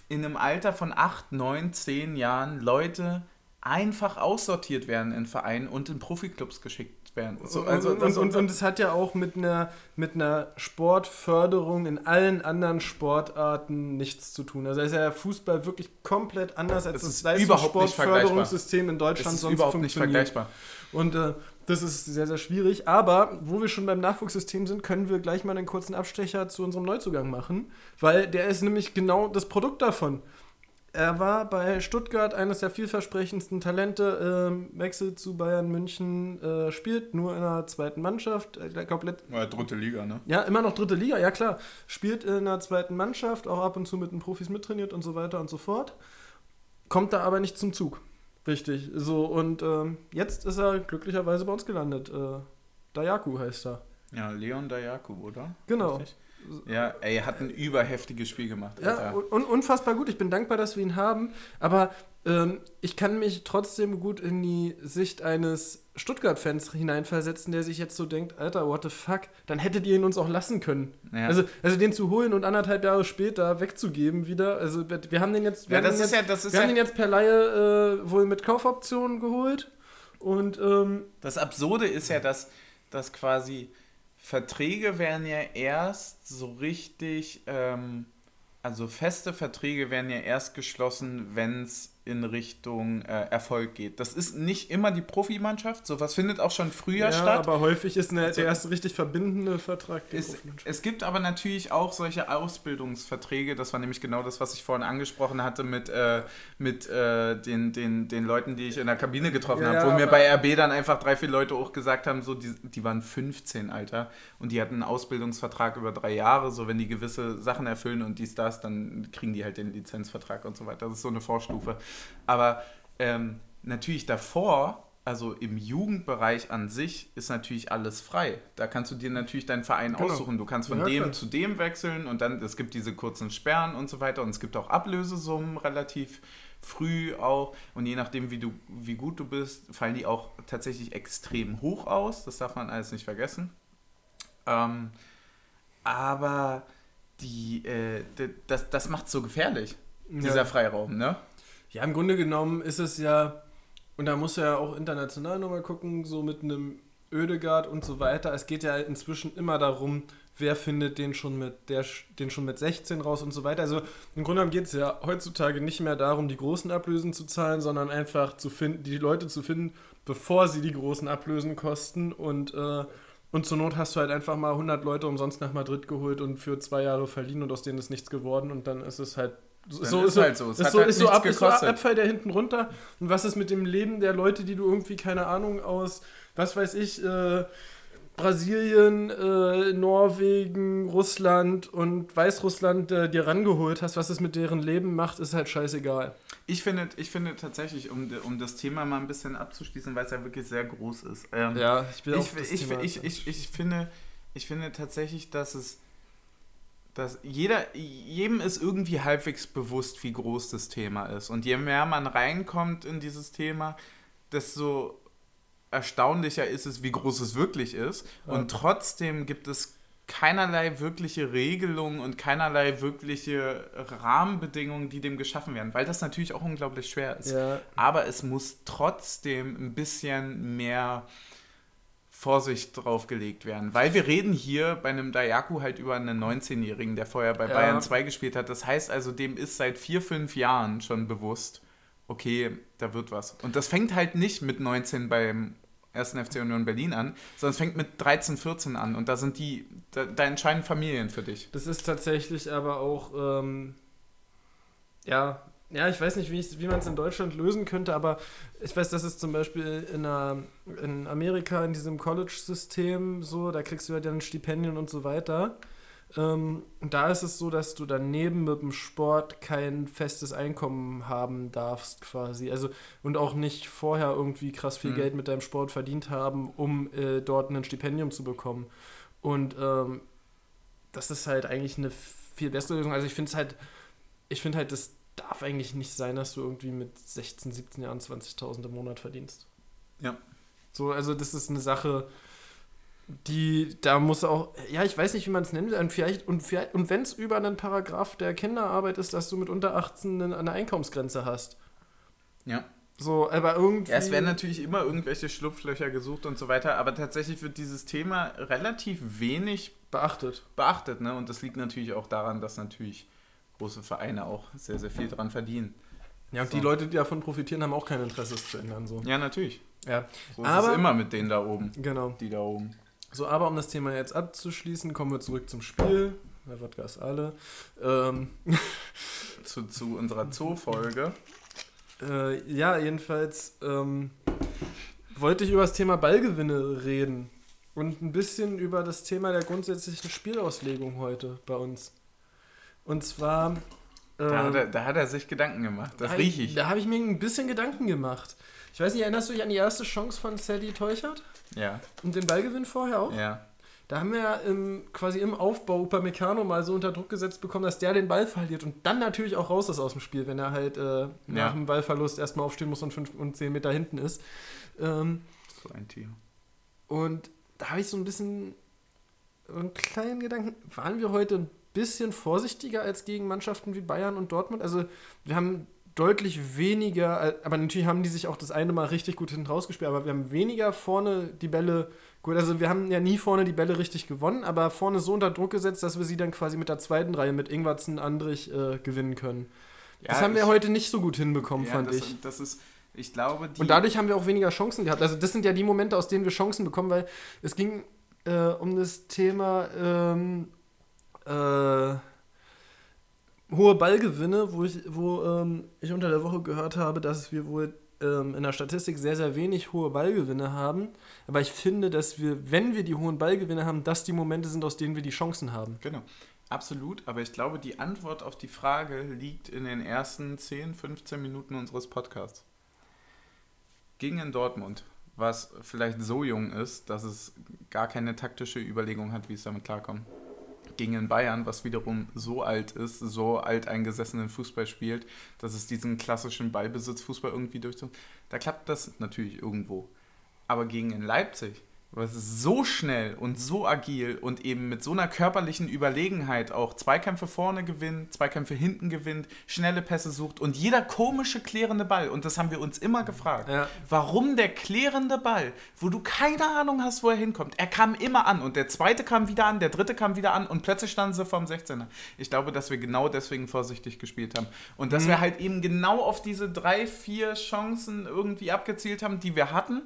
in einem Alter von 8, 9, 10 Jahren Leute einfach aussortiert werden in Vereinen und in Profiklubs geschickt werden. So, also und, und, und, und, es hat ja auch mit einer, mit einer Sportförderung in allen anderen Sportarten nichts zu tun. Also ist ja Fußball wirklich komplett anders als das Leistungssportförderungssystem in Deutschland es ist sonst überhaupt funktioniert. nicht vergleichbar. Und äh, das ist sehr, sehr schwierig. Aber wo wir schon beim Nachwuchssystem sind, können wir gleich mal einen kurzen Abstecher zu unserem Neuzugang machen, weil der ist nämlich genau das Produkt davon. Er war bei Stuttgart eines der vielversprechendsten Talente, äh, wechselt zu Bayern München, äh, spielt nur in der zweiten Mannschaft. Äh, ich glaub, ja, dritte Liga, ne? Ja, immer noch dritte Liga, ja klar. Spielt in der zweiten Mannschaft, auch ab und zu mit den Profis mittrainiert und so weiter und so fort. Kommt da aber nicht zum Zug. Richtig, so und ähm, jetzt ist er glücklicherweise bei uns gelandet. Äh, Dayaku heißt er. Ja, Leon Dayaku, oder? Genau. Richtig? Ja, er hat ein überheftiges Spiel gemacht. Alter. Ja, un unfassbar gut. Ich bin dankbar, dass wir ihn haben. Aber ähm, ich kann mich trotzdem gut in die Sicht eines Stuttgart-Fans hineinversetzen, der sich jetzt so denkt, Alter, what the fuck, dann hättet ihr ihn uns auch lassen können. Ja. Also, also den zu holen und anderthalb Jahre später wegzugeben wieder. Also wir haben den jetzt, wir, ja, haben, den jetzt, ja, wir haben den jetzt per Laie äh, wohl mit Kaufoptionen geholt. Und ähm, das Absurde ist ja, dass, dass quasi Verträge werden ja erst so richtig, ähm, also feste Verträge werden ja erst geschlossen, wenn es in Richtung äh, Erfolg geht. Das ist nicht immer die Profimannschaft, sowas findet auch schon früher ja, statt. aber häufig ist eine, also, der erste richtig verbindende Vertrag die es, es gibt aber natürlich auch solche Ausbildungsverträge, das war nämlich genau das, was ich vorhin angesprochen hatte mit, äh, mit äh, den, den, den Leuten, die ich in der Kabine getroffen ja, habe, wo mir bei RB dann einfach drei, vier Leute auch gesagt haben, so die, die waren 15, Alter, und die hatten einen Ausbildungsvertrag über drei Jahre, so wenn die gewisse Sachen erfüllen und dies, das, dann kriegen die halt den Lizenzvertrag und so weiter. Das ist so eine Vorstufe. Aber ähm, natürlich davor, also im Jugendbereich an sich, ist natürlich alles frei. Da kannst du dir natürlich deinen Verein genau. aussuchen. Du kannst von ja, dem klar. zu dem wechseln und dann, es gibt diese kurzen Sperren und so weiter und es gibt auch Ablösesummen relativ früh auch und je nachdem, wie, du, wie gut du bist, fallen die auch tatsächlich extrem hoch aus. Das darf man alles nicht vergessen. Ähm, aber die, äh, das, das macht so gefährlich, Ja. dieser Freiraum, ne? Ja, im Grunde genommen ist es ja, und da musst du ja auch international nochmal gucken, so mit einem Ödegard und so weiter. Es geht ja inzwischen immer darum, wer findet den schon mit, der, den schon mit 16 raus und so weiter. Also im Grunde genommen geht es ja heutzutage nicht mehr darum, die großen Ablösen zu zahlen, sondern einfach zu finden, die Leute zu finden, bevor sie die großen Ablösen kosten und äh, und zur Not hast du halt einfach mal 100 Leute umsonst nach Madrid geholt und für zwei Jahre verliehen und aus denen ist nichts geworden und dann ist es halt so, so ist halt so. Es ist hat so, halt ist so, ab, ist so gekostet. Abfall der hinten runter. Und was ist mit dem Leben der Leute, die du irgendwie, keine Ahnung, aus, was weiß ich, äh, Brasilien, äh, Norwegen, Russland und Weißrussland äh, dir rangeholt hast, was es mit deren Leben macht, ist halt scheißegal. Ich finde, ich finde tatsächlich, um, um das Thema mal ein bisschen abzuschließen, weil es ja wirklich sehr groß ist. Ähm, Ja, ich auch ich, das ich, Thema ich, ich, ich, finde, ich finde tatsächlich, dass es, dass jeder, jedem ist irgendwie halbwegs bewusst, wie groß das Thema ist. Und je mehr man reinkommt in dieses Thema, desto erstaunlicher ist es, wie groß es wirklich ist. Ja. Und trotzdem gibt es keinerlei wirkliche Regelungen und keinerlei wirkliche Rahmenbedingungen, die dem geschaffen werden, weil das natürlich auch unglaublich schwer ist. ja, Aber es muss trotzdem ein bisschen mehr Vorsicht drauf gelegt werden. Weil wir reden hier bei einem Dayaku halt über einen 19-Jährigen, der vorher bei Ja. Bayern 2 gespielt hat. Das heißt also, dem ist seit vier, fünf Jahren schon bewusst, okay, da wird was. Und das fängt halt nicht mit 19 beim 1. FC Union Berlin an, sondern es fängt mit 13, 14 an. Und da sind die, da, da entscheiden Familien für dich. Das ist tatsächlich aber auch, ähm, ja, ja, ich weiß nicht, wie, ich- wie man es in Deutschland lösen könnte, aber ich weiß, dass es zum Beispiel in, einer, in Amerika in diesem College-System so, da kriegst du ja dann Stipendien und so weiter. Ähm, und da ist es so, dass du daneben mit dem Sport kein festes Einkommen haben darfst, quasi. Also, und auch nicht vorher irgendwie krass viel Mhm. Geld mit deinem Sport verdient haben, um äh, dort ein Stipendium zu bekommen. Und ähm, das ist halt eigentlich eine viel bessere Lösung. Also ich finde es halt, ich finde halt, das darf eigentlich nicht sein, dass du irgendwie mit 16, 17 Jahren 20.000 im Monat verdienst. Ja. So, also das ist eine Sache, die, da muss auch, ja, ich weiß nicht, wie man es nennen will, und vielleicht, und, vielleicht, und wenn es über einen Paragraph der Kinderarbeit ist, dass du mit unter 18 eine, eine Einkommensgrenze hast. Ja. So, aber irgendwie. Ja, es werden natürlich immer irgendwelche Schlupflöcher gesucht und so weiter, aber tatsächlich wird dieses Thema relativ wenig beachtet. beachtet, ne? Und das liegt natürlich auch daran, dass natürlich große Vereine auch sehr, sehr viel dran verdienen. Ja, und So. die Leute, die davon profitieren, haben auch kein Interesse, es zu ändern. So. Ja, natürlich. Ja, So ist Aber- es immer mit denen da oben. genau. Die da oben. So, aber um das Thema jetzt abzuschließen, kommen wir zurück zum Spiel. Der Wodka ist alle. Ähm, Zu, zu unserer Zoo-Folge. äh, ja, jedenfalls ähm, wollte ich über das Thema Ballgewinne reden. Und ein bisschen über das Thema der grundsätzlichen Spielauslegung heute bei uns. Und zwar. Da, ähm, hat er, da hat er sich Gedanken gemacht. Das da- riech ich. Da habe ich mir ein bisschen Gedanken gemacht. Ich weiß nicht, erinnerst du dich an die erste Chance von Sadie Teuchert? Ja, Und den Ballgewinn vorher auch? ja. Da haben wir ja im, quasi im Aufbau Upamecano mal so unter Druck gesetzt bekommen, dass der den Ball verliert und dann natürlich auch raus ist aus dem Spiel, wenn er halt äh, nach dem Ballverlust erstmal aufstehen muss und 5 und 10 Meter hinten ist. Ähm, So ein Tier. und da habe ich so ein bisschen einen kleinen Gedanken. Waren wir heute ein bisschen vorsichtiger als gegen Mannschaften wie Bayern und Dortmund? Also wir haben deutlich weniger, äh, aber natürlich haben die sich auch das eine Mal richtig gut hinten rausgespielt, aber wir haben weniger vorne die Bälle, gut, also wir haben ja nie vorne die Bälle richtig gewonnen, aber vorne so unter Druck gesetzt, dass wir sie dann quasi mit der zweiten Reihe mit Ingwarzen, Andrich äh, gewinnen können. das Ja, haben wir ich- heute nicht so gut hinbekommen, Ja, fand das, ich. das ist, ich glaube. Und dadurch haben wir auch weniger Chancen gehabt. Also das sind ja die Momente, aus denen wir Chancen bekommen, weil es ging äh, um das Thema ähm, äh, hohe Ballgewinne, wo ich, wo ähm, ich unter der Woche gehört habe, dass wir wohl ähm, in der Statistik sehr, sehr wenig hohe Ballgewinne haben. Aber ich finde, dass wir, wenn wir die hohen Ballgewinne haben, das die Momente sind, aus denen wir die Chancen haben. Genau. Absolut, aber ich glaube, die Antwort auf die Frage liegt in den ersten 10, 15 Minuten unseres Podcasts. Gegen Dortmund, was vielleicht so jung ist, dass es gar keine taktische Überlegung hat, wie es damit klarkommt. Gegen Bayern, was wiederum so alt ist, so alt eingesessenen Fußball spielt, dass es diesen klassischen Ballbesitzfußball irgendwie durchzieht. Da klappt das natürlich irgendwo. Aber gegen in Leipzig, was so schnell und so agil und eben mit so einer körperlichen Überlegenheit auch Zweikämpfe vorne gewinnt, Zweikämpfe hinten gewinnt, schnelle Pässe sucht und jeder komische klärende Ball, und das haben wir uns immer gefragt, Ja. warum der klärende Ball, wo du keine Ahnung hast, wo er hinkommt, er kam immer an und der zweite kam wieder an, der dritte kam wieder an und plötzlich standen sie vorm 16er. Ich glaube, dass wir genau deswegen vorsichtig gespielt haben und Mhm. dass wir halt eben genau auf diese drei, vier Chancen irgendwie abgezielt haben, die wir hatten.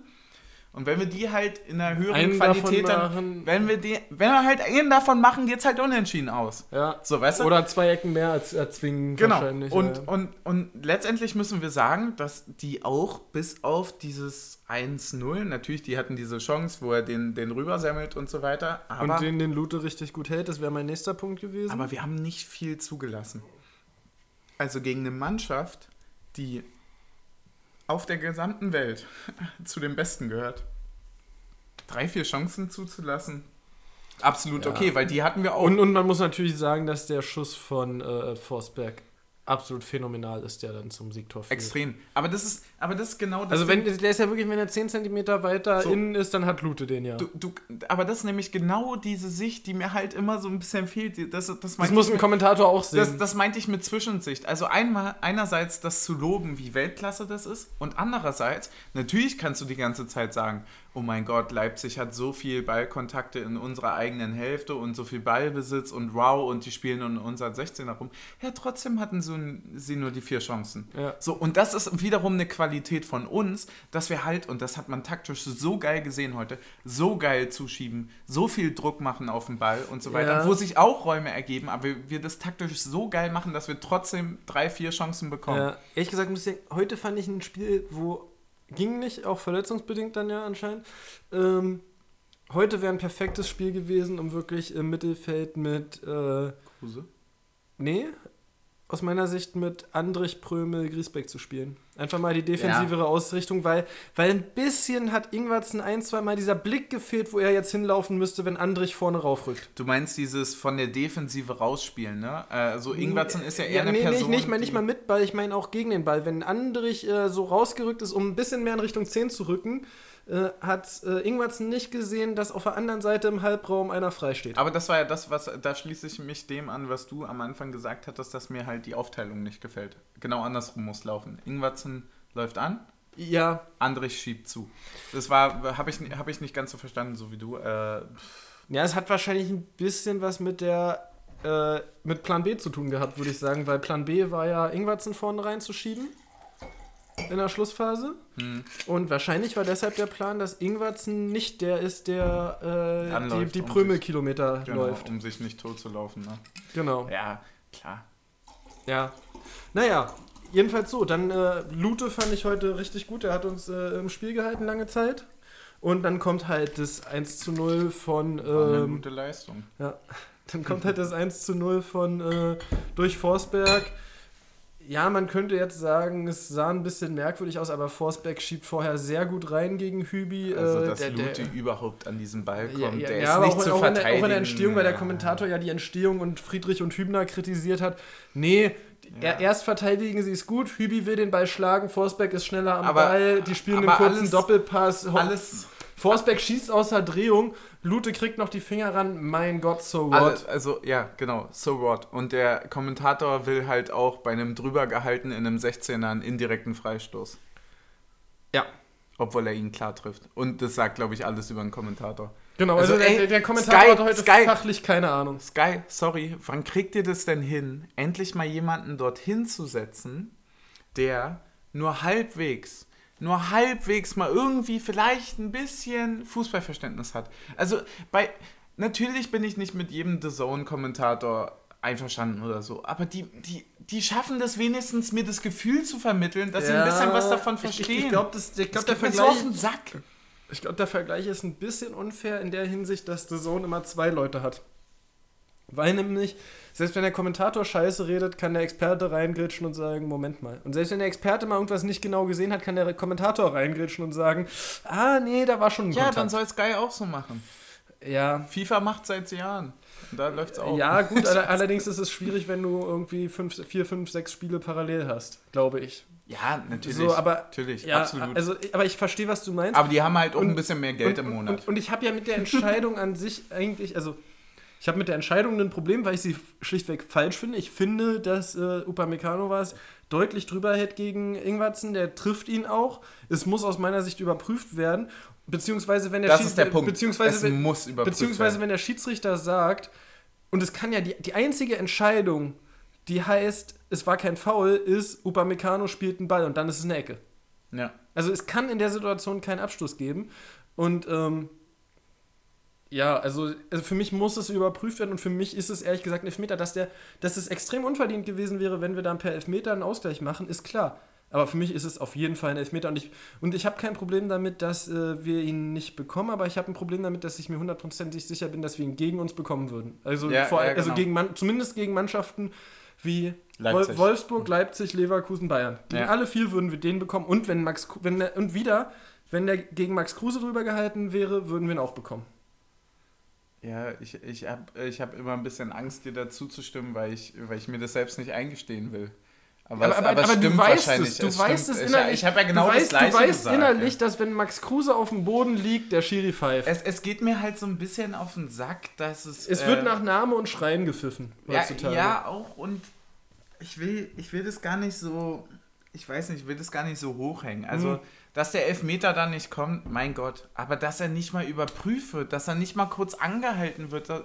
Und wenn wir die halt in einer höheren Einen Qualität dann, machen. wenn wir die, wenn wir halt einen davon machen, geht's halt unentschieden aus. Ja. So, weißt du? Oder zwei Ecken mehr als erzwingen Genau. wahrscheinlich. Und, ja. und, und letztendlich müssen wir sagen, dass die auch bis auf dieses 1-0, natürlich, die hatten diese Chance, wo er den, den rübersemmelt und so weiter, aber, und den, den Lute richtig gut hält, das wäre mein nächster Punkt gewesen. aber wir haben nicht viel zugelassen. Also gegen eine Mannschaft, die auf der gesamten Welt zu den Besten gehört, drei, vier Chancen zuzulassen, absolut Ja. okay, weil die hatten wir auch. und, und man muss natürlich sagen, dass der Schuss von äh, Forsberg absolut phänomenal ist, der dann zum Siegtor führt. extrem. Aber das ist, aber das ist genau das. Also wenn der ist ja wirklich, wenn er 10 cm weiter So. innen ist, dann hat Lute den ja. Du, du, aber das ist nämlich genau diese Sicht, die mir halt immer so ein bisschen fehlt. Das, das, das muss ein mit, Kommentator auch sehen. das, das meinte ich mit Zwischensicht. Also einmal, einerseits das zu loben, wie Weltklasse das ist, und andererseits, natürlich kannst du die ganze Zeit sagen, oh mein Gott, Leipzig hat so viel Ballkontakte in unserer eigenen Hälfte und so viel Ballbesitz und wow, und die spielen in unseren 16er rum. Ja, trotzdem hatten sie nur die vier Chancen. Ja. So, und das ist wiederum eine Qualität von uns, dass wir halt, und das hat man taktisch so geil gesehen heute, so geil zuschieben, so viel Druck machen auf den Ball und so weiter, Ja. wo sich auch Räume ergeben, aber wir, wir das taktisch so geil machen, dass wir trotzdem drei, vier Chancen bekommen. Ja, ehrlich gesagt muss ich sagen, heute fand ich ein Spiel, wo ging nicht, auch verletzungsbedingt dann ja anscheinend. Ähm, heute wäre ein perfektes Spiel gewesen, um wirklich im Mittelfeld mit, äh, Kruse? nee, aus meiner Sicht mit Andrich, Prömel, Griesbeck zu spielen. Einfach mal die defensivere Ausrichtung, weil, weil ein bisschen hat Ingwertsen ein, zwei Mal dieser Blick gefehlt, wo er jetzt hinlaufen müsste, wenn Andrich vorne raufrückt. Du meinst dieses von der Defensive rausspielen, ne? Also Ingwertsen ist ja eher eine nee, Person, Nee, nicht, mal, nicht mal mit Ball, ich meine auch gegen den Ball. Wenn Andrich äh, so rausgerückt ist, um ein bisschen mehr in Richtung 10 zu rücken, äh, hat äh, Ingwertsen nicht gesehen, dass auf der anderen Seite im Halbraum einer frei steht. Aber das war ja das, was, da schließe ich mich dem an, was du am Anfang gesagt hattest, dass mir halt die Aufteilung nicht gefällt. Genau andersrum muss laufen. Ingwertsen läuft an, Ja, Andrich schiebt zu. Das war, habe ich, hab ich nicht ganz so verstanden, so wie du. Äh, ja, es hat wahrscheinlich ein bisschen was mit der äh, mit Plan B zu tun gehabt, würde ich sagen, weil Plan B war ja Ingwertsen vorne reinzuschieben in der Schlussphase. hm, Und wahrscheinlich war deshalb der Plan, dass Ingwertsen nicht der ist, der äh, die, die um Prömelkilometer genau, läuft. um sich nicht tot zu laufen. Ne? Genau. Ja, klar. Ja. Naja, jedenfalls so. Dann äh, Lute fand ich heute richtig gut. Er hat uns äh, im Spiel gehalten lange Zeit. Und dann kommt halt das 1 zu 0 von. War eine Ähm, gute Leistung. ja, dann kommt halt das 1 zu 0 von äh, durch Forsberg. Ja, man könnte jetzt sagen, es sah ein bisschen merkwürdig aus, aber Forsberg schiebt vorher sehr gut rein gegen Hübi. Also, äh, dass der- der- Lute überhaupt an diesen Ball ja, kommt, ja, der ja, ist aber nicht auch, zu auch, in der, verteidigen. auch in der Entstehung, weil der Ja. Kommentator ja die Entstehung und Friedrich und Hübner kritisiert hat. Nee, Ja. er, erst verteidigen sie es gut, Hübi will den Ball schlagen, Forsberg ist schneller am Aber- Ball, die spielen einen kurzen alles- Doppelpass. Alles, Forsberg schießt außer Drehung, Lute kriegt noch die Finger ran, mein Gott, so what? alle, also ja, genau, so what. Und der Kommentator will halt auch bei einem drüber gehalten in einem 16er einen indirekten Freistoß. Ja. Obwohl er ihn klar trifft. Und das sagt, glaube ich, alles über den Kommentator. Genau, Also, also, ey, der, der Kommentator Sky- hat heute Sky- fachlich keine Ahnung. Sky, sorry, wann kriegt ihr das denn hin, endlich mal jemanden dorthin zu setzen, der nur halbwegs, nur halbwegs mal irgendwie vielleicht ein bisschen Fußballverständnis hat? Also bei, natürlich bin ich nicht mit jedem The Zone-Kommentator einverstanden oder so, aber die, die, die schaffen das wenigstens, mir das Gefühl zu vermitteln, dass sie ein bisschen was davon ich- verstehen. Ich, ich glaube, glaub, der das geht mir so Vergleich... auf den Sack. Ich glaube, der Vergleich ist ein bisschen unfair in der Hinsicht, dass The Zone immer zwei Leute hat. Weil nämlich, selbst wenn der Kommentator scheiße redet, kann der Experte reingritschen und sagen, Moment mal. Und selbst wenn der Experte mal irgendwas nicht genau gesehen hat, kann der Kommentator reingritschen und sagen, ah, nee, da war schon ein Ja, Kontakt. dann soll Sky auch so machen. Ja. FIFA macht seit Jahren. Da läuft's auch. Ja, gut, all allerdings ist es schwierig, wenn du irgendwie fünf, vier, fünf, sechs Spiele parallel hast, glaube ich. Ja, natürlich. So, aber, natürlich, ja, absolut. Also, aber ich verstehe, was du meinst. aber die haben halt auch Und- ein bisschen mehr Geld und, im Monat. Und, und ich habe ja mit der Entscheidung an sich eigentlich, also ich habe mit der Entscheidung ein Problem, weil ich sie schlichtweg falsch finde. Ich finde, dass äh, Upamecano was deutlich drüber hält gegen Ingwatzen. Der trifft ihn auch. Es muss aus meiner Sicht überprüft werden. Beziehungsweise, wenn der das Schieds- ist der Punkt. Beziehungsweise, es wenn, muss überprüft beziehungsweise werden. wenn der Schiedsrichter sagt, und es kann ja die, die einzige Entscheidung, die heißt, es war kein Foul, ist, Upamecano spielt einen Ball und dann ist es eine Ecke. Ja. Also es kann in der Situation keinen Abschluss geben. Und ähm, ja, also, also für mich muss es überprüft werden und für mich ist es ehrlich gesagt ein Elfmeter. Dass, der, dass es extrem unverdient gewesen wäre, wenn wir dann per Elfmeter einen Ausgleich machen, ist klar. Aber für mich ist es auf jeden Fall ein Elfmeter. Und ich, und ich habe kein Problem damit, dass äh, wir ihn nicht bekommen, aber ich habe ein Problem damit, dass ich mir hundertprozentig sicher bin, dass wir ihn gegen uns bekommen würden. Also, Ja, vor, ja, also genau. gegen Man zumindest gegen Mannschaften wie Leipzig. Wol- Wolfsburg, Leipzig, Leverkusen, Bayern. Gegen Ja. alle vier würden wir den bekommen. Und wenn Max wenn der, und wieder, wenn der gegen Max Kruse drüber gehalten wäre, würden wir ihn auch bekommen. Ja, ich, ich habe ich hab immer ein bisschen Angst, dir dazu zu stimmen, weil ich, weil ich mir das selbst nicht eingestehen will. Aber, Aber, es, aber, aber es du stimmt weißt wahrscheinlich. es, du stimmt. weißt es Ich- innerlich. Ich, habe ja genau du weißt, Du weißt gesagt. innerlich, ja. dass wenn Max Kruse auf dem Boden liegt, der Schiri pfeift. es, es geht mir halt so ein bisschen auf den Sack, dass es. Es äh, wird nach Name und Schreien gepfiffen ja, heutzutage. ja, auch und ich will, ich will das gar nicht so. Ich weiß nicht, ich will das gar nicht so hochhängen. Also, Mhm. Dass der Elfmeter dann nicht kommt, mein Gott. Aber dass er nicht mal überprüft wird, dass er nicht mal kurz angehalten wird. da-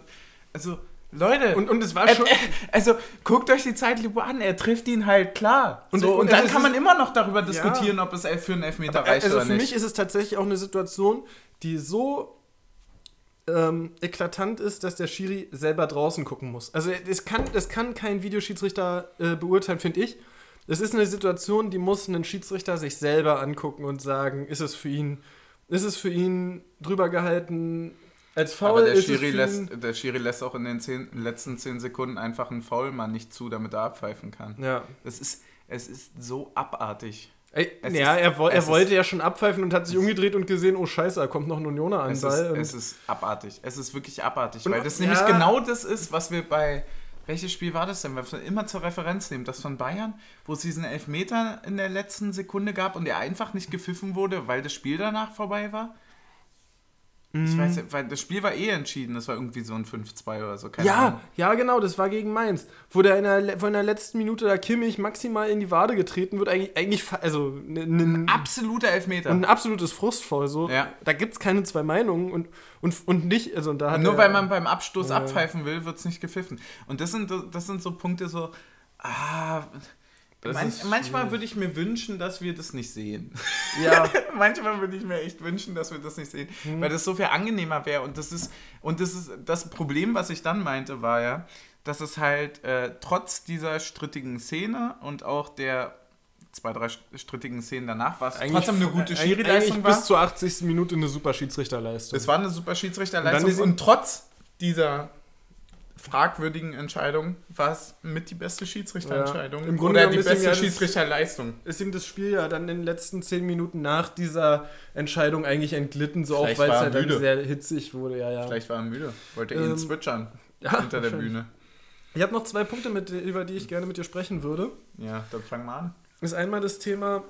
Also, Leute. Und, und es war schon. er- Also guckt euch die Zeitlupe an, er trifft ihn halt klar. Und- so, und und, dann kann ist- man immer noch darüber diskutieren, ob es für einen Elfmeter reicht also oder für nicht. mich ist es tatsächlich auch eine Situation, die so ähm, eklatant ist, dass der Schiri selber draußen gucken muss. Also es kann, es kann kein Videoschiedsrichter äh, beurteilen, finde ich. Es ist eine Situation, die muss ein Schiedsrichter sich selber angucken und sagen, ist es für ihn, ist es für ihn drüber gehalten als faul? Aber der Schiri, lässt, der Schiri lässt auch in den zehn, letzten zehn Sekunden einfach einen Foul mal nicht zu, damit er abpfeifen kann. Ja. Das ist, es ist so abartig. Ey, ja, ist- er, wo, er wollte ist- ja schon abpfeifen und hat sich umgedreht und gesehen, oh scheiße, da kommt noch ein Unioner an Es ist, es ist abartig. Es ist wirklich abartig, Und- weil das ja. nämlich genau das ist, was wir bei. Welches Spiel war das denn? Wir immer zur Referenz nehmen, das von Bayern, wo es diesen Elfmeter in der letzten Sekunde gab und der einfach nicht gepfiffen wurde, weil das Spiel danach vorbei war. Mhm. Ich weiß nicht, weil das Spiel war eh entschieden, das war irgendwie so ein 5-2 oder so. Keine Ja, Ahnung. ja, genau, das war gegen Mainz. Wo der in der, wo in der letzten Minute da Kimmich maximal in die Wade getreten wird, eigentlich, eigentlich also ein, Absoluter Elfmeter. ein absolutes Frustvoll. So. Ja. Da gibt es keine zwei Meinungen und, und, und nicht, also da Nur er- weil man beim Abstoß Ja. abpfeifen will, wird es nicht gepfiffen. Und das sind, das sind so Punkte so, ah, Das man, ist manchmal würde ich mir wünschen, dass wir das nicht sehen. Ja, manchmal würde ich mir echt wünschen, dass wir das nicht sehen, Mhm. weil das so viel angenehmer wäre. Und das ist, und das ist, das Problem, was ich dann meinte, war ja, dass es halt äh, trotz dieser strittigen Szene und auch der zwei, drei strittigen Szenen danach war es trotzdem eine gute eigentlich- Schiri-Leistung eigentlich war. bis zur 80. Minute eine super Schiedsrichterleistung. Es war eine super Und Schiedsrichterleistung und, ihm- trotz dieser fragwürdigen Entscheidung war es mit die beste Schiedsrichterentscheidung Ja. Im Grunde oder die beste ja Schiedsrichterleistung. ist ihm das Spiel ja dann in den letzten 10 Minuten nach dieser Entscheidung eigentlich entglitten, so auch weil es halt dann sehr hitzig wurde. Ja, ja. Vielleicht war er müde, wollte Ähm, ihn switchern ja, hinter der. Bühne. Ich habe noch zwei Punkte, mit, über die ich gerne mit dir sprechen würde. Ja, dann fang mal an. ist einmal das Thema,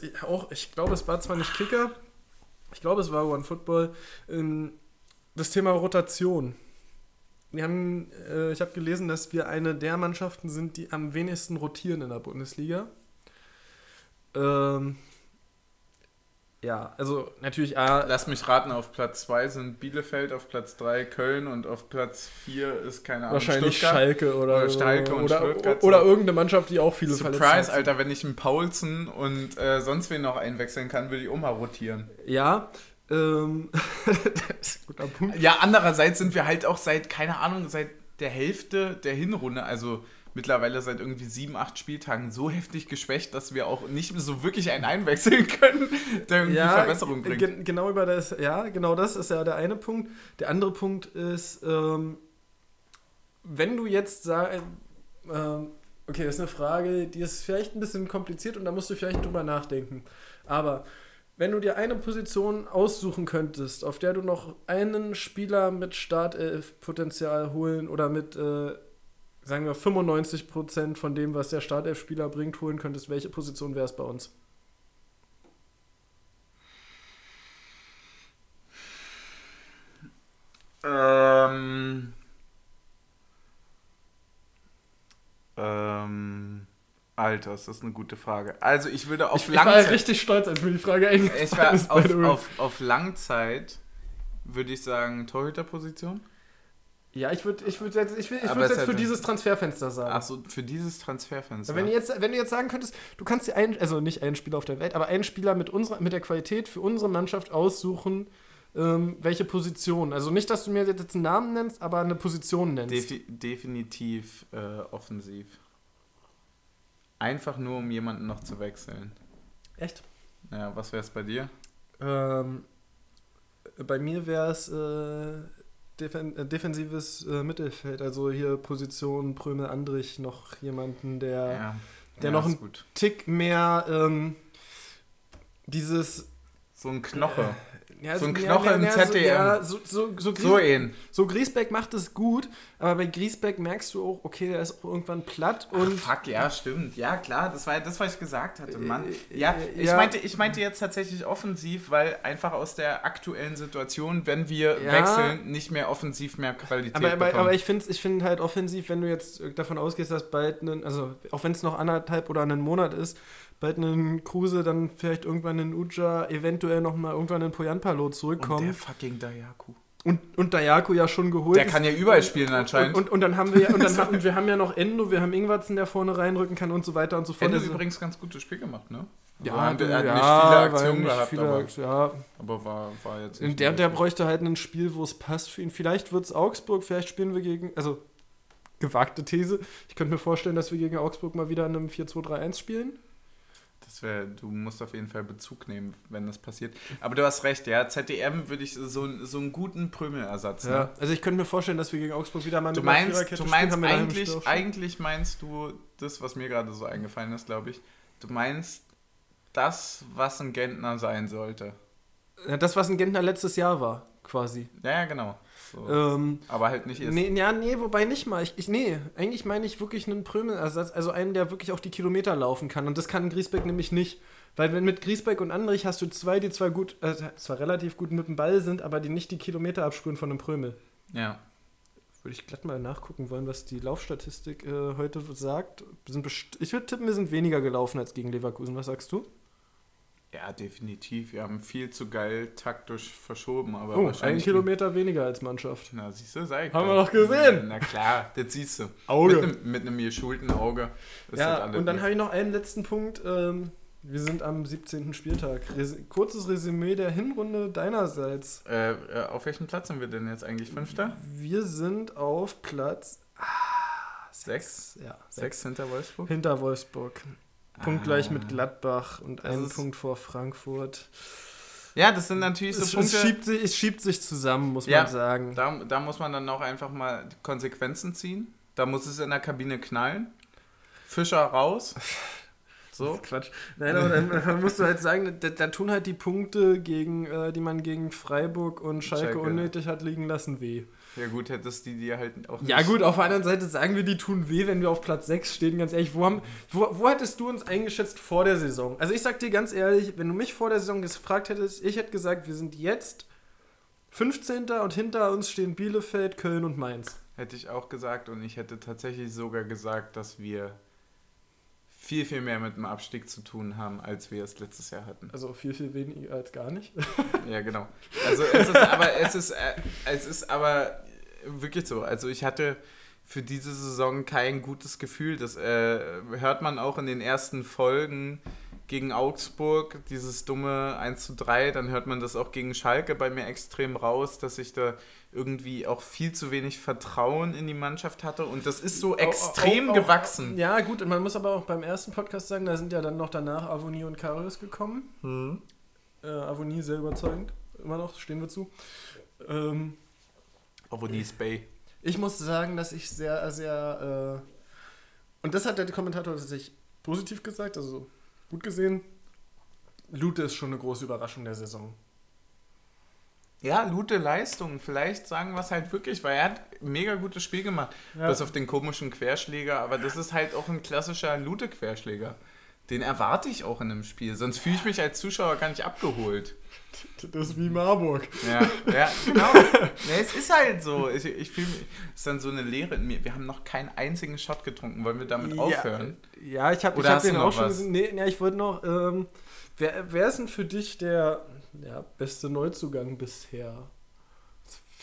ich auch, ich glaube, es war zwar nicht Kicker, ich glaube, es war One Football, ähm, das Thema Rotation. Wir haben, äh, ich habe gelesen, dass wir eine der Mannschaften sind, die am wenigsten rotieren in der Bundesliga. Ähm, ja, also natürlich A, Lass mich raten, auf Platz 2 sind Bielefeld, auf Platz 3 Köln und auf Platz 4 ist keine Ahnung. wahrscheinlich Stuttgart. Schalke oder, Oder Schalke und oder, Stuttgart. oder irgendeine Mannschaft, die auch viele Surprise, hat. Alter, wenn ich einen Paulsen und äh, sonst wen noch einwechseln kann, würde ich mal rotieren. Ja, ähm, das ist ein guter Punkt. Ja, andererseits sind wir halt auch seit, keine Ahnung, seit der Hälfte der Hinrunde, also mittlerweile seit irgendwie sieben, acht Spieltagen so heftig geschwächt, dass wir auch nicht so wirklich einen einwechseln können, der irgendwie Verbesserung bringt. gen- genau über das, ja, genau das ist ja der eine Punkt. Der andere Punkt ist, ähm, wenn du jetzt sagst, ähm, okay, das ist eine Frage, die ist vielleicht ein bisschen kompliziert und da musst du vielleicht drüber nachdenken. Aber wenn du dir eine Position aussuchen könntest, auf der du noch einen Spieler mit Startelf-Potenzial holen oder mit, äh, sagen wir, 95% von dem, was der Startelf-Spieler bringt, holen könntest, welche Position wäre es bei uns? Ähm. Ähm. Alter, ist das eine gute Frage. Also ich würde auf ich, ich war richtig stolz, als mir die Frage Ich war auf, auf, auf Langzeit, würde ich sagen, Torhüterposition. Ja, ich würde ich würd jetzt, ich würd, ich würd jetzt für dieses Transferfenster sagen. Ach so, für dieses Transferfenster. Wenn du, jetzt, wenn du jetzt sagen könntest, du kannst dir einen, also nicht einen Spieler auf der Welt, aber einen Spieler mit, unserer, mit der Qualität für unsere Mannschaft aussuchen, ähm, welche Position. Also nicht, dass du mir jetzt einen Namen nennst, aber eine Position nennst. Defi definitiv äh, offensiv. Einfach nur, um jemanden noch zu wechseln. Echt? Ja, was wäre es bei dir? Ähm, bei mir wäre es äh, defen äh, defensives äh, Mittelfeld, also hier Position Prömel Andrich, noch jemanden, der, ja. der ja, noch einen Tick mehr ähm, dieses. So ein Knoche. Äh, ja, so ein Knochen im ZDM. So, ja, so, so, so, Gries so, ihn. so Griesbeck macht es gut, aber bei Griesbeck merkst du auch, okay, der ist auch irgendwann platt und. Ach, fuck, ja, stimmt. Ja, klar, das war das, was ich gesagt hatte, Mann. Äh, ja, ich, ja. Meinte, ich meinte jetzt tatsächlich offensiv, weil einfach aus der aktuellen Situation, wenn wir ja. wechseln, nicht mehr offensiv mehr Qualität aber, aber, aber ich finde ich find halt offensiv, wenn du jetzt davon ausgehst, dass bald, einen, also auch wenn es noch anderthalb oder einen Monat ist, bald einen Kruse, dann vielleicht irgendwann einen Uja, eventuell nochmal irgendwann einen Poyanpalo zurückkommen. Und der fucking Dayaku. Und, und Dayaku ja schon geholt. Der kann ja überall spielen anscheinend. Und, und, und dann haben wir ja, und dann haben, wir haben ja noch Endo, wir haben Ingwarzen, der vorne reinrücken kann und so weiter und so fort. Endo hat übrigens ganz gutes Spiel gemacht, ne? Ja, also er hat ja, nicht viele Aktionen gehabt, viele, aber, ja. aber war, war jetzt nicht Der, der bräuchte halt ein Spiel, wo es passt für ihn. Vielleicht wird es Augsburg, vielleicht spielen wir gegen, also gewagte These. Ich könnte mir vorstellen, dass wir gegen Augsburg mal wieder in einem 4-2-3-1 spielen. Das wär, du musst auf jeden Fall Bezug nehmen, wenn das passiert. Aber du hast recht, ja. ZDM würde ich so, so einen guten Prümelersatz. Ja, ne? also ich könnte mir vorstellen, dass wir gegen Augsburg wieder mal du meinst, du meinst spielen, eigentlich, eigentlich meinst du das, was mir gerade so eingefallen ist, glaube ich. Du meinst das, was ein Gentner sein sollte. Ja, das, was ein Gentner letztes Jahr war, quasi. Ja, ja, genau. So. Ähm, aber halt nicht ist. Nee, ja, nee, wobei nicht mal. Ich, ich, nee, eigentlich meine ich wirklich einen Prömelersatz, also einen, der wirklich auch die Kilometer laufen kann. Und das kann Griesbeck nämlich nicht. Weil wenn mit Griesbeck und Andrich hast du zwei, die zwar gut, äh, zwar relativ gut mit dem Ball sind, aber die nicht die Kilometer abspüren von einem Prömel. Ja. Würde ich glatt mal nachgucken wollen, was die Laufstatistik äh, heute sagt. ich würde tippen, wir sind weniger gelaufen als gegen Leverkusen. Was sagst du? Ja, definitiv. Wir haben viel zu geil taktisch verschoben. Aber oh, ein Kilometer weniger als Mannschaft. Na, siehst du, sag ich Haben wir doch gesehen. Na klar, das siehst du. Auge. Mit einem, geschulten Auge. ja, und dann habe ich noch einen letzten Punkt. Ähm, wir sind am 17. Spieltag. Res kurzes Resümee der Hinrunde deinerseits. Äh, äh, auf welchem Platz sind wir denn jetzt eigentlich? Fünfter? Wir sind auf Platz ah, sechs. sechs. Ja, sechs. sechs hinter Wolfsburg? Hinter Wolfsburg. Punktgleich ah. mit Gladbach und einen Punkt vor Frankfurt. Ja, das sind natürlich so es, Punkte. Es schiebt, sich, es schiebt sich zusammen, muss ja, man sagen. Da, da muss man dann auch einfach mal Konsequenzen ziehen. Da muss es in der Kabine knallen. Fischer raus. So. Quatsch. Nein, aber dann, dann musst du halt sagen, da, da, tun halt die Punkte, gegen, äh, die man gegen Freiburg und Schalke, Schalke, unnötig hat liegen lassen, weh. Ja gut, hättest die dir halt auch nicht Ja gut, auf der anderen Seite sagen wir, die tun weh, wenn wir auf Platz 6 stehen, ganz ehrlich. Wo, haben, wo, wo hättest du uns eingeschätzt vor der Saison? Also ich sag dir ganz ehrlich, wenn du mich vor der Saison gefragt hättest, ich hätte gesagt, wir sind jetzt 15. und hinter uns stehen Bielefeld, Köln und Mainz. Hätte ich auch gesagt und ich hätte tatsächlich sogar gesagt, dass wir viel, viel mehr mit dem Abstieg zu tun haben, als wir es letztes Jahr hatten. Also viel, viel weniger als gar nicht. ja, genau. Also es ist aber, es ist, äh, es ist aber wirklich so. Also ich hatte für diese Saison kein gutes Gefühl. Das äh, hört man auch in den ersten Folgen gegen Augsburg, dieses dumme 1 zu 3. Dann hört man das auch gegen Schalke bei mir extrem raus, dass ich da irgendwie auch viel zu wenig Vertrauen in die Mannschaft hatte. Und das ist so extrem auch, auch, auch, gewachsen. Ja, gut, man muss aber auch beim ersten Podcast sagen, da sind ja dann noch danach Avonie und Karius gekommen. Mhm. Äh, Avonie sehr überzeugend. Immer noch, stehen wir zu. Ähm, Avonie's Bay. Ich muss sagen, dass ich sehr, sehr. Äh, und das hat der Kommentator tatsächlich positiv gesagt, also gut gesehen. Lute ist schon eine große Überraschung der Saison. Ja, gute Leistung. Vielleicht sagen wir es halt wirklich, weil er hat ein mega gutes Spiel gemacht. Ja. Bis auf den komischen Querschläger, aber das ist halt auch ein klassischer Lute-Querschläger. Den erwarte ich auch in einem Spiel, sonst fühle ich mich als Zuschauer gar nicht abgeholt. Das ist wie Marburg. Ja, ja genau. ja, es ist halt so. Ich, ich fühle mich, es ist dann so eine Leere in mir. Wir haben noch keinen einzigen Shot getrunken. Wollen wir damit aufhören? Ja, ich habe hab den auch schon was? gesehen. Nee, nee, ich wollte noch. Ähm, wer, wer ist denn für dich der ja, beste Neuzugang bisher?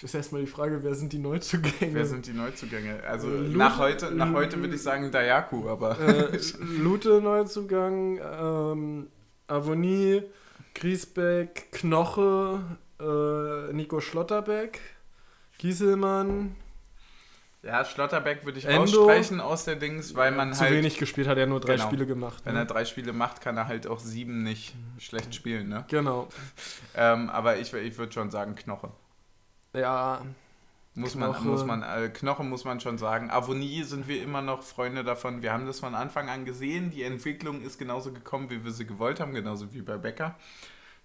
Ist erstmal die Frage, wer sind die Neuzugänge? Wer sind die Neuzugänge? Also Äh, Lute- nach heute, nach heute würde ich sagen Dayaku, aber äh, Lute Neuzugang, ähm, Avonie, Griesbeck, Knoche, äh, Nico Schlotterbeck, Gieselmann, ja, Schlotterbeck würde ich Endo. rausstreichen aus der Dings, weil man zu halt, wenig gespielt hat, er nur drei Genau. Spiele gemacht. wenn ne? er drei Spiele macht, kann er halt auch sieben nicht schlecht spielen, ne? Genau. Ähm, aber ich, ich würde schon sagen Knoche. Ja, Muss Knoche. man, muss man, äh, Knoche muss man schon sagen. Avonie sind wir immer noch Freunde davon. Wir haben das von Anfang an gesehen. Die Entwicklung ist genauso gekommen, wie wir sie gewollt haben, genauso wie bei Becker.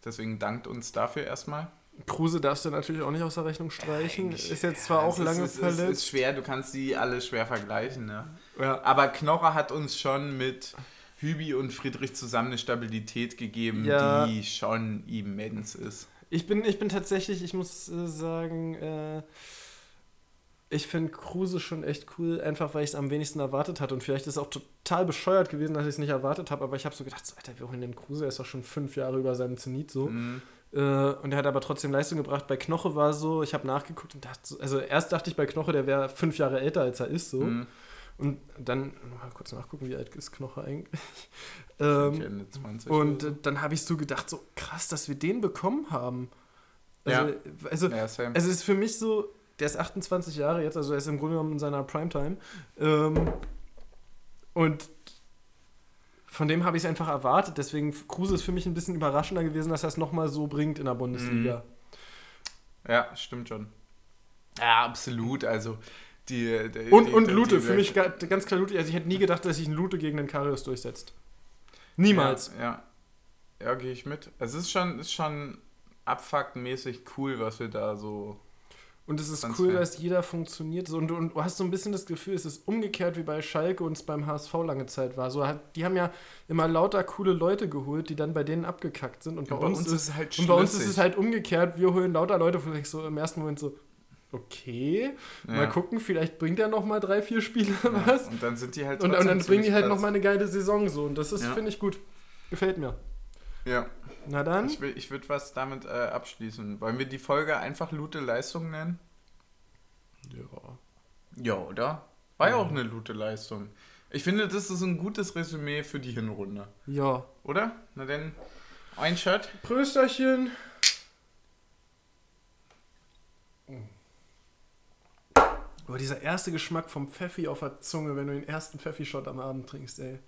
Deswegen dankt uns dafür erstmal. Kruse darfst du natürlich auch nicht aus der Rechnung streichen. Eigentlich, ist jetzt zwar ja, auch lange ist, es verletzt. Ist, ist schwer, du kannst die alle schwer vergleichen. Ne? ja. Aber Knoche hat uns schon mit Hübi und Friedrich zusammen eine Stabilität gegeben, Ja. die schon immens ist. Ich bin, ich bin tatsächlich, ich muss äh, sagen, äh, ich finde Kruse schon echt cool, einfach weil ich es am wenigsten erwartet hatte. Und vielleicht ist es auch total bescheuert gewesen, dass ich es nicht erwartet habe, aber ich habe so gedacht, so, Alter, wir holen den Kruse, er ist doch schon fünf Jahre über seinem Zenit so. Mhm. Äh, und er hat aber trotzdem Leistung gebracht. Bei Knoche war so, ich habe nachgeguckt und dachte, so, also erst dachte ich bei Knoche, der wäre fünf Jahre älter als er ist so. Mhm. Und dann, mal kurz nachgucken, wie alt ist Knoche eigentlich. Ähm, Ende 20 und äh, dann habe ich so gedacht, so krass, dass wir den bekommen haben. Also, Ja. also so. ja, same. es ist für mich so, der ist 28 Jahre jetzt, also er ist im Grunde genommen in seiner Primetime. Ähm, und von dem habe ich es einfach erwartet. Deswegen, Kruse ist für mich ein bisschen überraschender gewesen, dass er es nochmal so bringt in der Bundesliga. Ja, stimmt schon. Ja, absolut. Also die, die Und, die, und Lute, für mich ga- ganz klar Lute. Also ich hätte nie gedacht, dass sich ein Lute gegen den Karius durchsetzt. Niemals. Ja, ja, ja gehe ich mit. Es ist schon, ist schon abfuckmäßig cool, was wir da so. Und es ist cool, dass jeder funktioniert. So, und, du- und du hast so ein bisschen das Gefühl, es ist umgekehrt wie bei Schalke und es beim HSV lange Zeit war. So, hat, die haben ja immer lauter coole Leute geholt, die dann bei denen abgekackt sind. Und bei, uns, ist, es halt und bei uns ist es halt umgekehrt. Wir holen lauter Leute, ich so im ersten Moment so, okay, Ja. mal gucken, vielleicht bringt er noch mal drei, vier Spiele Ja, was. Und dann sind die halt Und, und dann bringen die halt krass. noch mal eine geile Saison so. Und das ist, Ja. finde ich, gut. Gefällt mir. Ja, Na dann. ich, will, ich würde was damit äh, abschließen. Wollen wir die Folge einfach Lute Leistung nennen? Ja. Ja, oder? War ja auch eine Lute Leistung. Ich finde, das ist ein gutes Resümee für die Hinrunde. Ja. Oder? Na denn, ein Shirt. Prösterchen. Aber dieser erste Geschmack vom Pfeffi auf der Zunge, wenn du den ersten Pfeffi-Shot am Abend trinkst, ey.